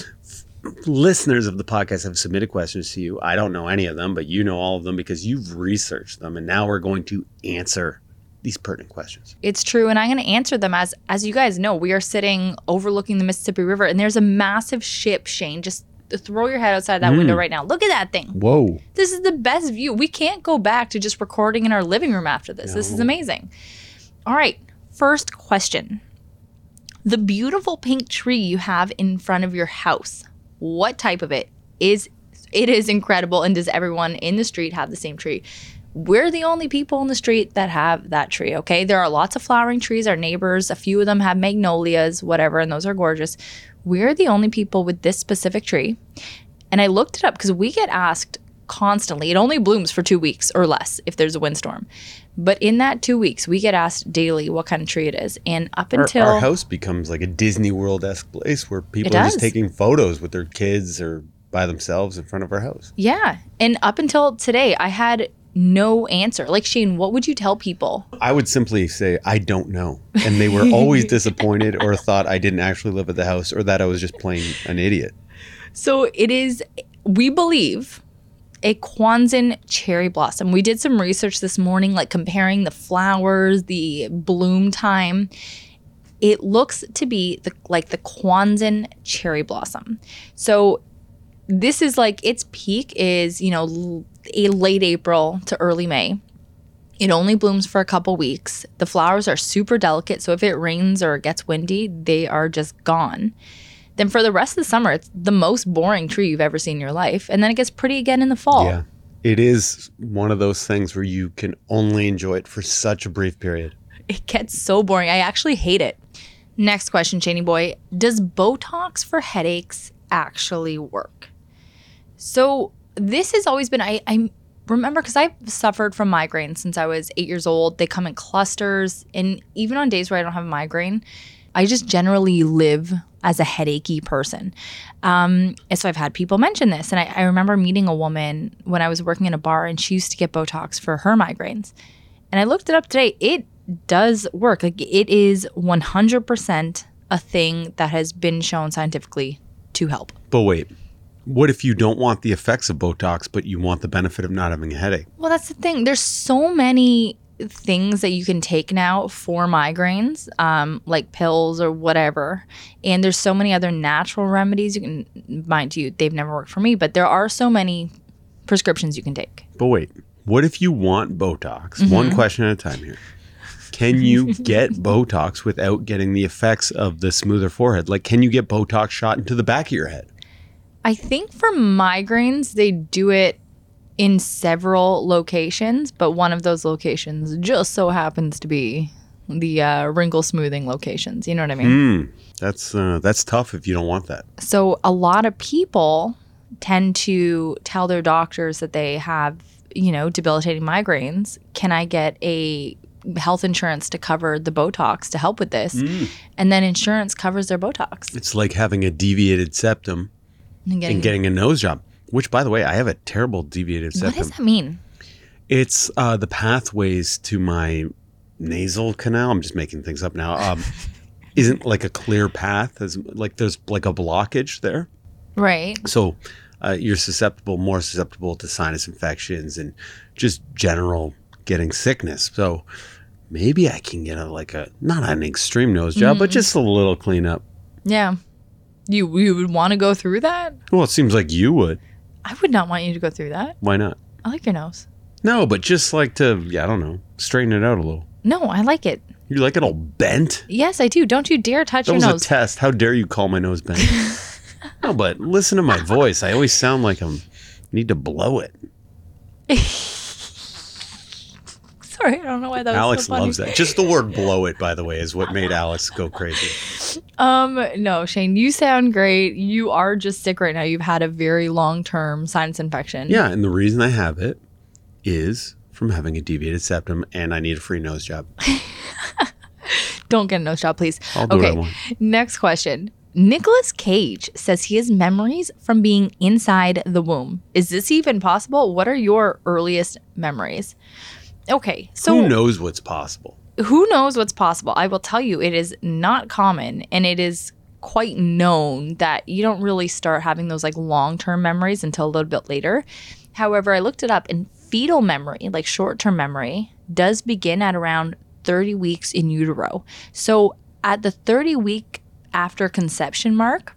Listeners of the podcast have submitted questions to you. I don't know any of them, but you know all of them because you've researched them. And now we're going to answer these pertinent questions. It's true. And I'm going to answer them as, as you guys know, we are sitting overlooking the Mississippi River and there's a massive ship, Shane, just throw your head outside that mm. window right now. Look at that thing. Whoa. This is the best view. We can't go back to just recording in our living room after this. No. This is amazing. All right. First question. The beautiful pink tree you have in front of your house what type of it is it is incredible and does everyone in the street have the same tree? We're the only people in the street that have that tree okay? There are lots of flowering trees. Our neighbors a few of them have magnolias whatever and those are gorgeous. We're the only people with this specific tree. And i looked it up because we get asked constantly it only blooms for two weeks or less if there's a windstorm but in that two weeks, we get asked daily what kind of tree it is. And up until our, our house becomes like a Disney World esque place where people are just taking photos with their kids or by themselves in front of our house. Yeah. And up until today, I had no answer. Like Shane, what would you tell people? I would simply say, I don't know. And they were always disappointed or thought I didn't actually live at the house or that I was just playing an idiot. So it is, we believe a Kwanzan cherry blossom. We did some research this morning, like comparing the flowers, the bloom time. It looks to be the, like the Kwanzan cherry blossom. So this is like its peak is, you know, a late April to early May. It only blooms for a couple weeks. The flowers are super delicate, so if it rains or gets windy, they are just gone then for the rest of the summer, it's the most boring tree you've ever seen in your life. And then it gets pretty again in the fall. Yeah. It is one of those things where you can only enjoy it for such a brief period. It gets so boring. I actually hate it. Next question, Cheney boy. Does Botox for headaches actually work? So this has always been I, I remember because I've suffered from migraines since I was eight years old. They come in clusters, and even on days where I don't have a migraine, I just generally live as a headachy person. Um, and so I've had people mention this. And I, I remember meeting a woman when I was working in a bar and she used to get Botox for her migraines. And I looked it up today. It does work. Like it is 100% a thing that has been shown scientifically to help. But wait, what if you don't want the effects of Botox, but you want the benefit of not having a headache? Well, that's the thing. There's so many things that you can take now for migraines, um, like pills or whatever. And there's so many other natural remedies you can, mind you, they've never worked for me, but there are so many prescriptions you can take. But wait, what if you want Botox? One question at a time here. Can you get Botox without getting the effects of the smoother forehead? Like, can you get Botox shot into the back of your head? I think for migraines, they do it in several locations, but one of those locations just so happens to be the uh, wrinkle smoothing locations. You know what I mean? Mm, that's uh, that's tough if you don't want that. So a lot of people tend to tell their doctors that they have, you know, debilitating migraines. Can I get a health insurance to cover the Botox to help with this? And then insurance covers their Botox. It's like having a deviated septum And and getting a nose job. Which, by the way, I have a terrible deviated septum. what does that mean? It's uh, the pathways to my nasal canal. I'm just making things up now. Um, isn't like a clear path. As like there's like a blockage there. Right. So uh, you're susceptible, more susceptible to sinus infections and just general getting sickness. So maybe I can get a like a not an extreme nose job, but just a little cleanup. Yeah. You you would want to go through that? Well, it seems like you would. I would not want you to go through that. Why not? I like your nose. No, but just like to, yeah, I don't know, straighten it out a little. No, I like it. You like it all bent? Yes, I do. Don't you dare touch That your was nose. a test. How dare you call my nose bent? no, but listen to my voice. I always sound like I'm need to blow it. I don't know why that was Alex so loves that. Just the word blow it, by the way, is what made Alex go crazy. Um, no, Shane, you sound great. You are just sick right now. You've had a very long term sinus infection. Yeah, and the reason I have it is from having a deviated septum and I need a free nose job. Don't get a nose job, please. I'll do what I okay. Next question. Nicolas Cage says he has memories from being inside the womb. Is this even possible? What are your earliest memories? Okay, so Who knows what's possible? who knows what's possible? I will tell you, it is not common and it is quite known that you don't really start having those like long term memories until a little bit later. However, I looked it up and fetal memory, like short term memory, does begin at around 30 weeks in utero. So at the 30 week after conception mark,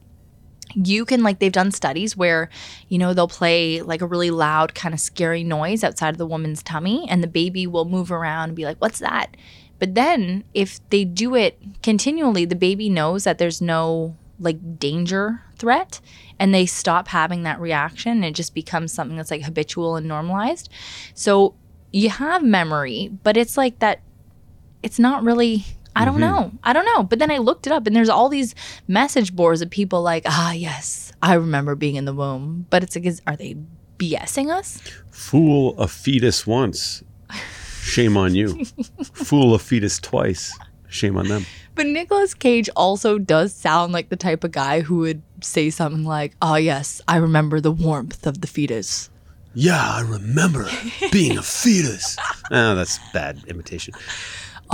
you can like they've done studies where you know they'll play like a really loud kind of scary noise outside of the woman's tummy and the baby will move around and be like what's that? But then if they do it continually the baby knows that there's no like danger threat and they stop having that reaction and it just becomes something that's like habitual and normalized. So you have memory but it's like that it's not really I don't mm-hmm. know. I don't know. But then I looked it up and there's all these message boards of people like, ah, yes, I remember being in the womb. But it's like, is, are they BSing us? Fool a fetus once. Shame on you. Fool a fetus twice. Shame on them. But Nicolas Cage also does sound like the type of guy who would say something like, oh, yes, I remember the warmth of the fetus. Yeah, I remember being a fetus. Oh, that's bad imitation.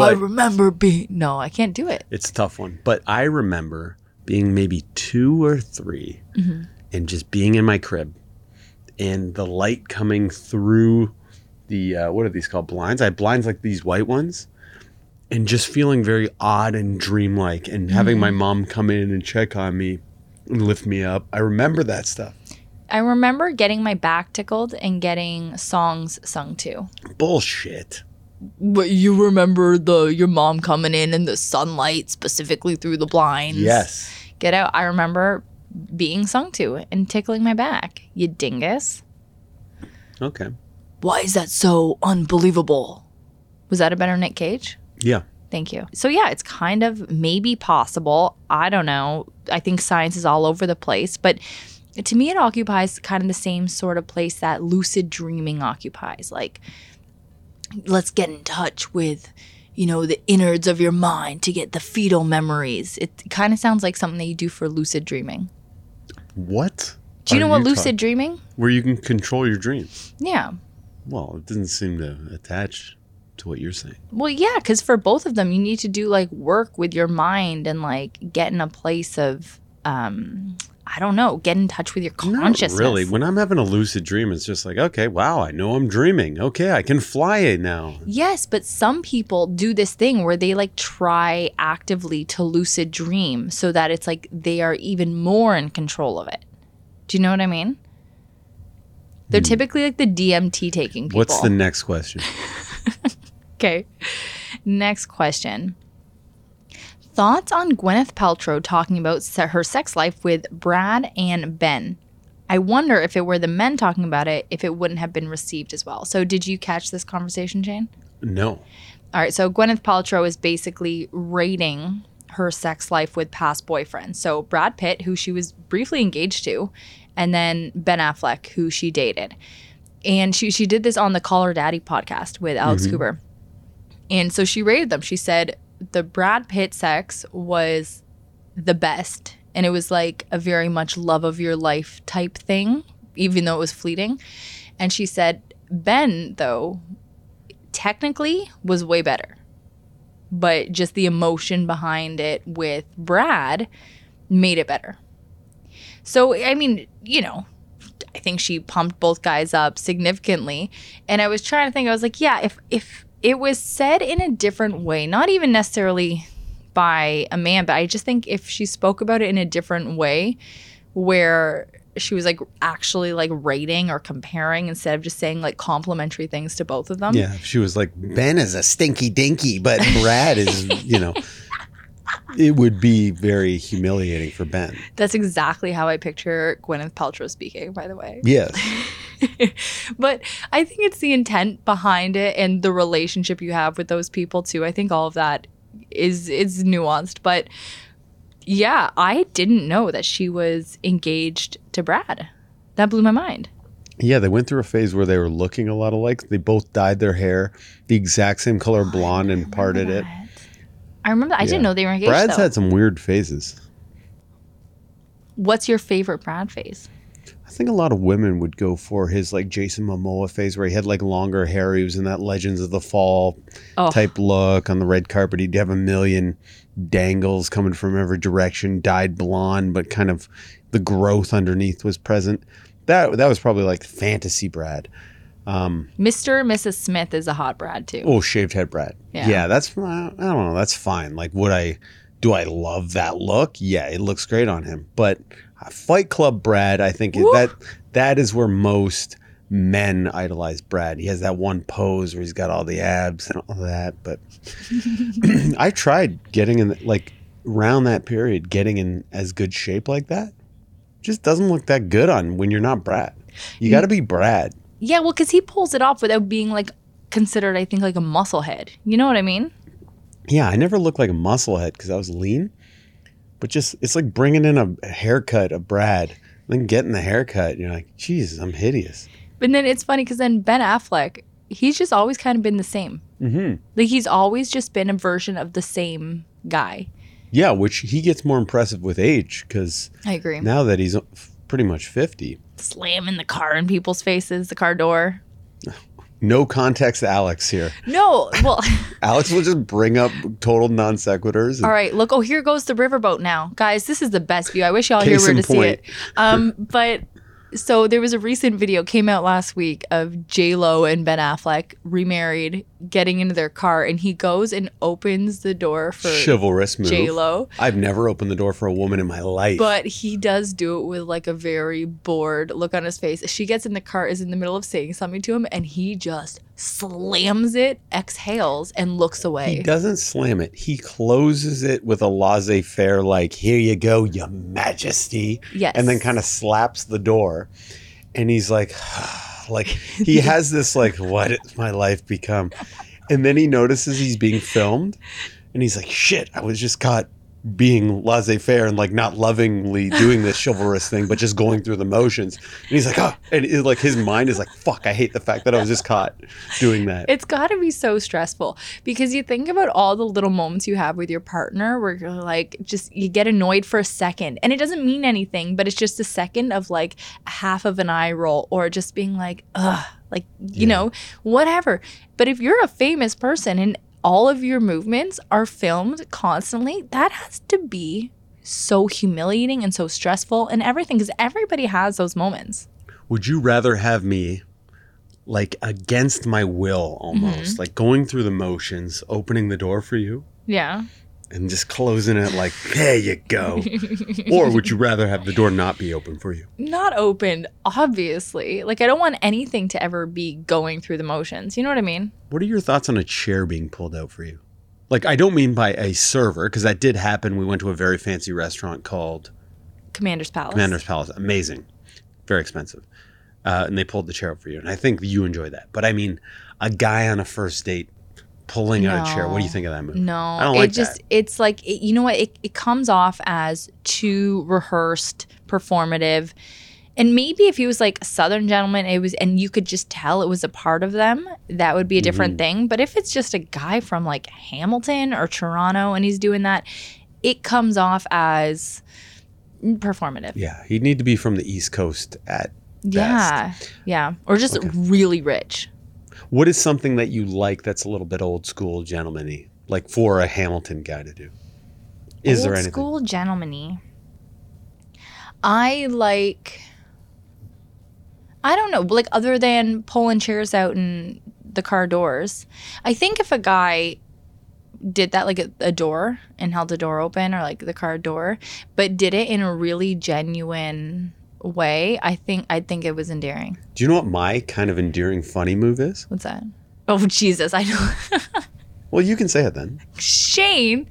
I remember being. No, I can't do it. it's a tough one. But I remember being maybe two or 3 and just being in my crib and the light coming through the, uh, what are these called? Blinds? I had blinds like these white ones and just feeling very odd and dreamlike and having my mom come in and check on me and lift me up. I remember that stuff. I remember getting my back tickled and getting songs sung to. Bullshit. But you remember the your mom coming in in the sunlight specifically through the blinds. Yes. Get out. I remember being sung to and tickling my back. You dingus. Okay. Why is that so unbelievable? Was that a better Nick Cage? Yeah. Thank you. So yeah, it's kind of maybe possible. I don't know. I think science is all over the place, but to me it occupies kind of the same sort of place that lucid dreaming occupies. Like let's get in touch with you know, the innards of your mind to get the fetal memories. It kind of sounds like something that you do for lucid dreaming. What? Do you know what lucid talking- dreaming? Where you can control your dreams. Yeah. Well, it doesn't seem to attach to what you're saying. Well, yeah, because for both of them, you need to do like work with your mind and like get in a place of, um, I don't know, get in touch with your consciousness. Not really. When I'm having a lucid dream, it's just like, okay, wow, I know I'm dreaming. Okay, I can fly it now. Yes, but some people do this thing where they like try actively to lucid dream so that it's like they are even more in control of it. Do you know what I mean? They're typically like the DMT taking people. Hmm. What's the next question? Okay. Next question. Thoughts on Gwyneth Paltrow talking about her sex life with Brad and Ben? I wonder if it were the men talking about it, if it wouldn't have been received as well. So, did you catch this conversation, Jane? No. All right. So, Gwyneth Paltrow is basically rating her sex life with past boyfriends. So, Brad Pitt, who she was briefly engaged to, and then Ben Affleck, who she dated. And she, she did this on the Call Her Daddy podcast with Alex mm-hmm. Cooper. And so she rated them. She said the Brad Pitt sex was the best. And it was like a very much love of your life type thing, even though it was fleeting. And she said, Ben, though, technically was way better. But just the emotion behind it with Brad made it better. So, I mean, you know, I think she pumped both guys up significantly. And I was trying to think, I was like, yeah, if if it was said in a different way, not even necessarily by a man, but I just think if she spoke about it in a different way where she was like actually like rating or comparing instead of just saying like complimentary things to both of them. Yeah, if she was like, Ben is a stinky dinky, but Brad is, you know, it would be very humiliating for Ben. That's exactly how I picture Gwyneth Paltrow speaking, by the way. Yes. but I think it's the intent behind it and the relationship you have with those people too. I think all of that is is nuanced, but yeah, I didn't know that she was engaged to Brad. That blew my mind. Yeah, they went through a phase where they were looking a lot alike. They both dyed their hair the exact same color oh, blonde and parted it. I remember. I Yeah. didn't know they were engaged. Brad's though. had some weird phases. What's your favorite Brad phase? I think a lot of women would go for his like Jason Momoa phase where he had like longer hair. He was in that Legends of the Fall Oh. type look on the red carpet. He'd have a million dangles coming from every direction, dyed blonde, but kind of the growth underneath was present. That that was probably like fantasy Brad. Um, Mr. and Mrs. Smith is a hot Brad too. Oh, shaved head Brad. Yeah. Yeah, that's I don't know. That's fine. Like, would I? Do I love that look? Yeah, it looks great on him. But Fight Club Brad, I think Woo. that that is where most men idolize Brad. He has that one pose where he's got all the abs and all that. But I tried getting in like around that period, getting in as good shape like that. Just doesn't look that good on when you're not Brad. You mm. got to be Brad. Yeah, well, because he pulls it off without being like considered, I think, like a muscle head. You know what I mean? Yeah, I never looked like a musclehead because I was lean. But just it's like bringing in a haircut of Brad, then getting the haircut. You're like, Jesus, I'm hideous. But then it's funny because then Ben Affleck, he's just always kind of been the same. Mm-hmm. Like he's always just been a version of the same guy. Yeah, which he gets more impressive with age because I agree. now that he's pretty much 50. Slamming the car in people's faces, the car door. No context, Alex here. No, well, Alex will just bring up total non sequiturs. and- all right. Look, oh, here goes the riverboat now, guys. This is the best view. I wish y'all here Case were in to see point. it. Um, but so there was a recent video came out last week of J Lo and Ben Affleck remarried, getting into their car, and he goes and opens the door for Chivalrous move. J Lo. I've never opened the door for a woman in my life. But he does do it with like a very bored look on his face. She gets in the car, is in the middle of saying something to him, and he just slams it, exhales, and looks away. He doesn't slam it. He closes it with a laissez faire, like, here you go, your majesty. Yes. And then kind of slaps the door. And he's like, like, he has this, like, what has my life become? And then he notices he's being filmed. And he's like, shit, I was just caught being laissez-faire and like not lovingly doing this chivalrous thing, but just going through the motions. And he's like, oh, and it, like his mind is like, fuck, I hate the fact that I was just caught doing that. It's got to be so stressful because you think about all the little moments you have with your partner where you're like, just you get annoyed for a second and it doesn't mean anything, but it's just a second of like half of an eye roll or just being like, ugh, like, you Yeah. know, whatever. But if you're a famous person and all of your movements are filmed constantly, that has to be so humiliating and so stressful and everything because everybody has those moments. Would you rather have me like against my will mm-hmm. almost, like going through the motions, opening the door for you Yeah. And just closing it like, there you go? or would you rather have the door not be open for you? not open obviously. Like I don't want anything to ever be going through the motions. You know what I mean? What are your thoughts on a chair being pulled out for you? Like, I don't mean by a server, because that did happen. We went to a very fancy restaurant called Commander's Palace. Commander's Palace. Amazing, very expensive. Uh, and they pulled the chair up for you. And I think you enjoy that. But I mean, a guy on a first date pulling out a chair. What do you think of that move? No, I don't it like just that. it's like it, you know what it, it comes off as too rehearsed, performative. And maybe if he was like a southern gentleman, it was and you could just tell it was a part of them, that would be a different Mm-hmm. thing. But if it's just a guy from like Hamilton or Toronto and he's doing that, it comes off as performative. Yeah, he'd need to be from the East Coast at Yeah. Yeah. Or just Okay. really rich. What is something that you like that's a little bit old school gentleman-y, like for a Hamilton guy to do? Is there anything? Old school gentleman I like I don't know, like other than pulling chairs out in the car doors. I think if a guy did that like a, a door and held the door open or like the car door, but did it in a really genuine way, I think I think it was endearing. Do you know what my kind of endearing funny move is? What's that? Oh Jesus, I know. Well, you can say it then. Shane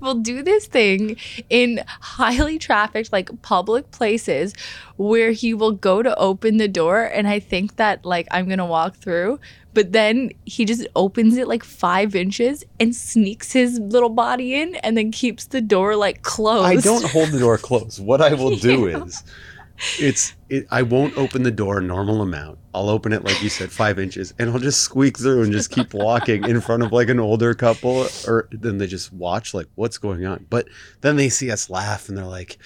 will do this thing in highly trafficked, like public places where he will go to open the door. And I think that, like, I'm going to walk through, but then he just opens it like five inches and sneaks his little body in and then keeps the door like closed. I don't hold the door closed. What I will do Yeah. is, it's it, I won't open the door a normal amount. I'll open it like you said, five inches, and I'll just squeak through and just keep walking in front of like an older couple, or then they just watch like what's going on. But then they see us laugh and they're like,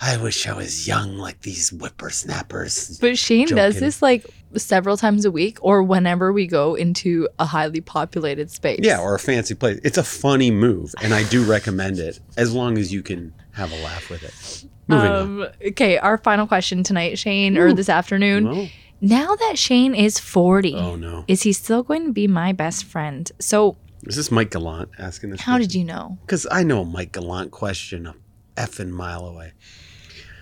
"I wish I was young like these whippersnappers." But Shane does this like several times a week or whenever we go into a highly populated space. Yeah, or a fancy place. It's a funny move, and I do recommend it as long as you can have a laugh with it. Moving on. Um, okay, our final question tonight, Shane, or this afternoon. Well, Now that Shane is 40, oh no, is he still going to be my best friend? So, is this Mike Gallant asking this? how did you know? Because I know a Mike Gallant question a effing mile away.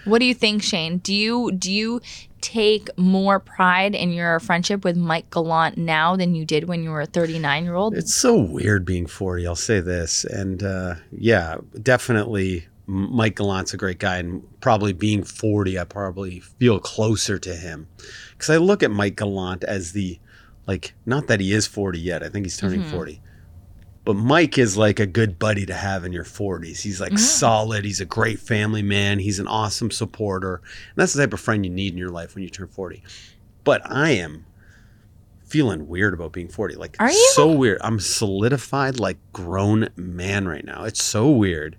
What do you think, Shane? Do you do you take more pride in your friendship with Mike Gallant now than you did when you were a 39 year old? It's so weird being 40. I'll say this. And uh, yeah, definitely Mike Gallant's a great guy. And probably being 40, I probably feel closer to him. Because I look at Mike Gallant as the, like, not that he is 40 yet. I think he's turning Mhm. 40. But Mike is like a good buddy to have in your 40s. He's like Mhm. solid. He's a great family man. He's an awesome supporter. And that's the type of friend you need in your life when you turn 40. But I am feeling weird about being 40. Like Are you? so weird. I'm solidified like grown man right now. It's so weird.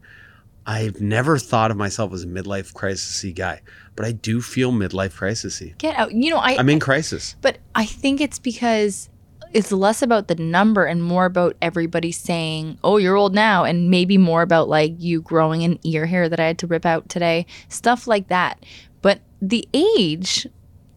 I've never thought of myself as a midlife crisisy guy, but I do feel midlife crisisy. Get out. You know, I I'm in crisis. But I think it's because it's less about the number and more about everybody saying, "Oh, you're old now," and maybe more about like you growing an ear hair that I had to rip out today, stuff like that. But the age,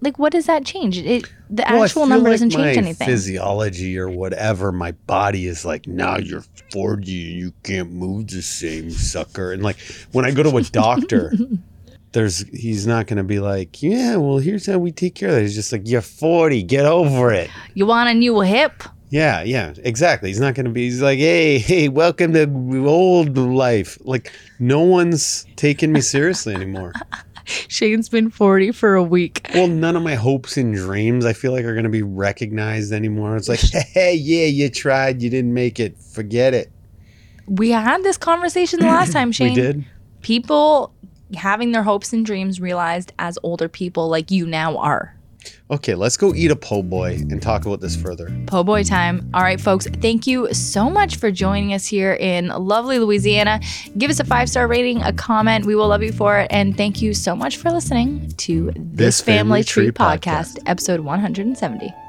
like, what does that change? It the Well, actual number like doesn't change my anything. Physiology or whatever, my body is like, now you're 40 and you can't move the same, sucker. And like when I go to a doctor, there's he's not gonna be like, yeah, well, here's how we take care of that. He's just like, you're 40, get over it. you want a new hip? Yeah, yeah, exactly. He's not gonna be. He's like, hey, hey, welcome to old life. Like no one's taking me seriously anymore. Shane's been forty for a week. Well, none of my hopes and dreams I feel like are going to be recognized anymore. It's like, hey, yeah, you tried, you didn't make it. Forget it. we had this conversation the last time, Shane. We did. People having their hopes and dreams realized as older people like you now are. Okay, let's go eat a po' boy and talk about this further. Po' boy time. All right, folks, thank you so much for joining us here in lovely Louisiana. Give us a five star rating, a comment. We will love you for it. And thank you so much for listening to this, This Family, Family Tree Tree podcast, Podcast. episode 170.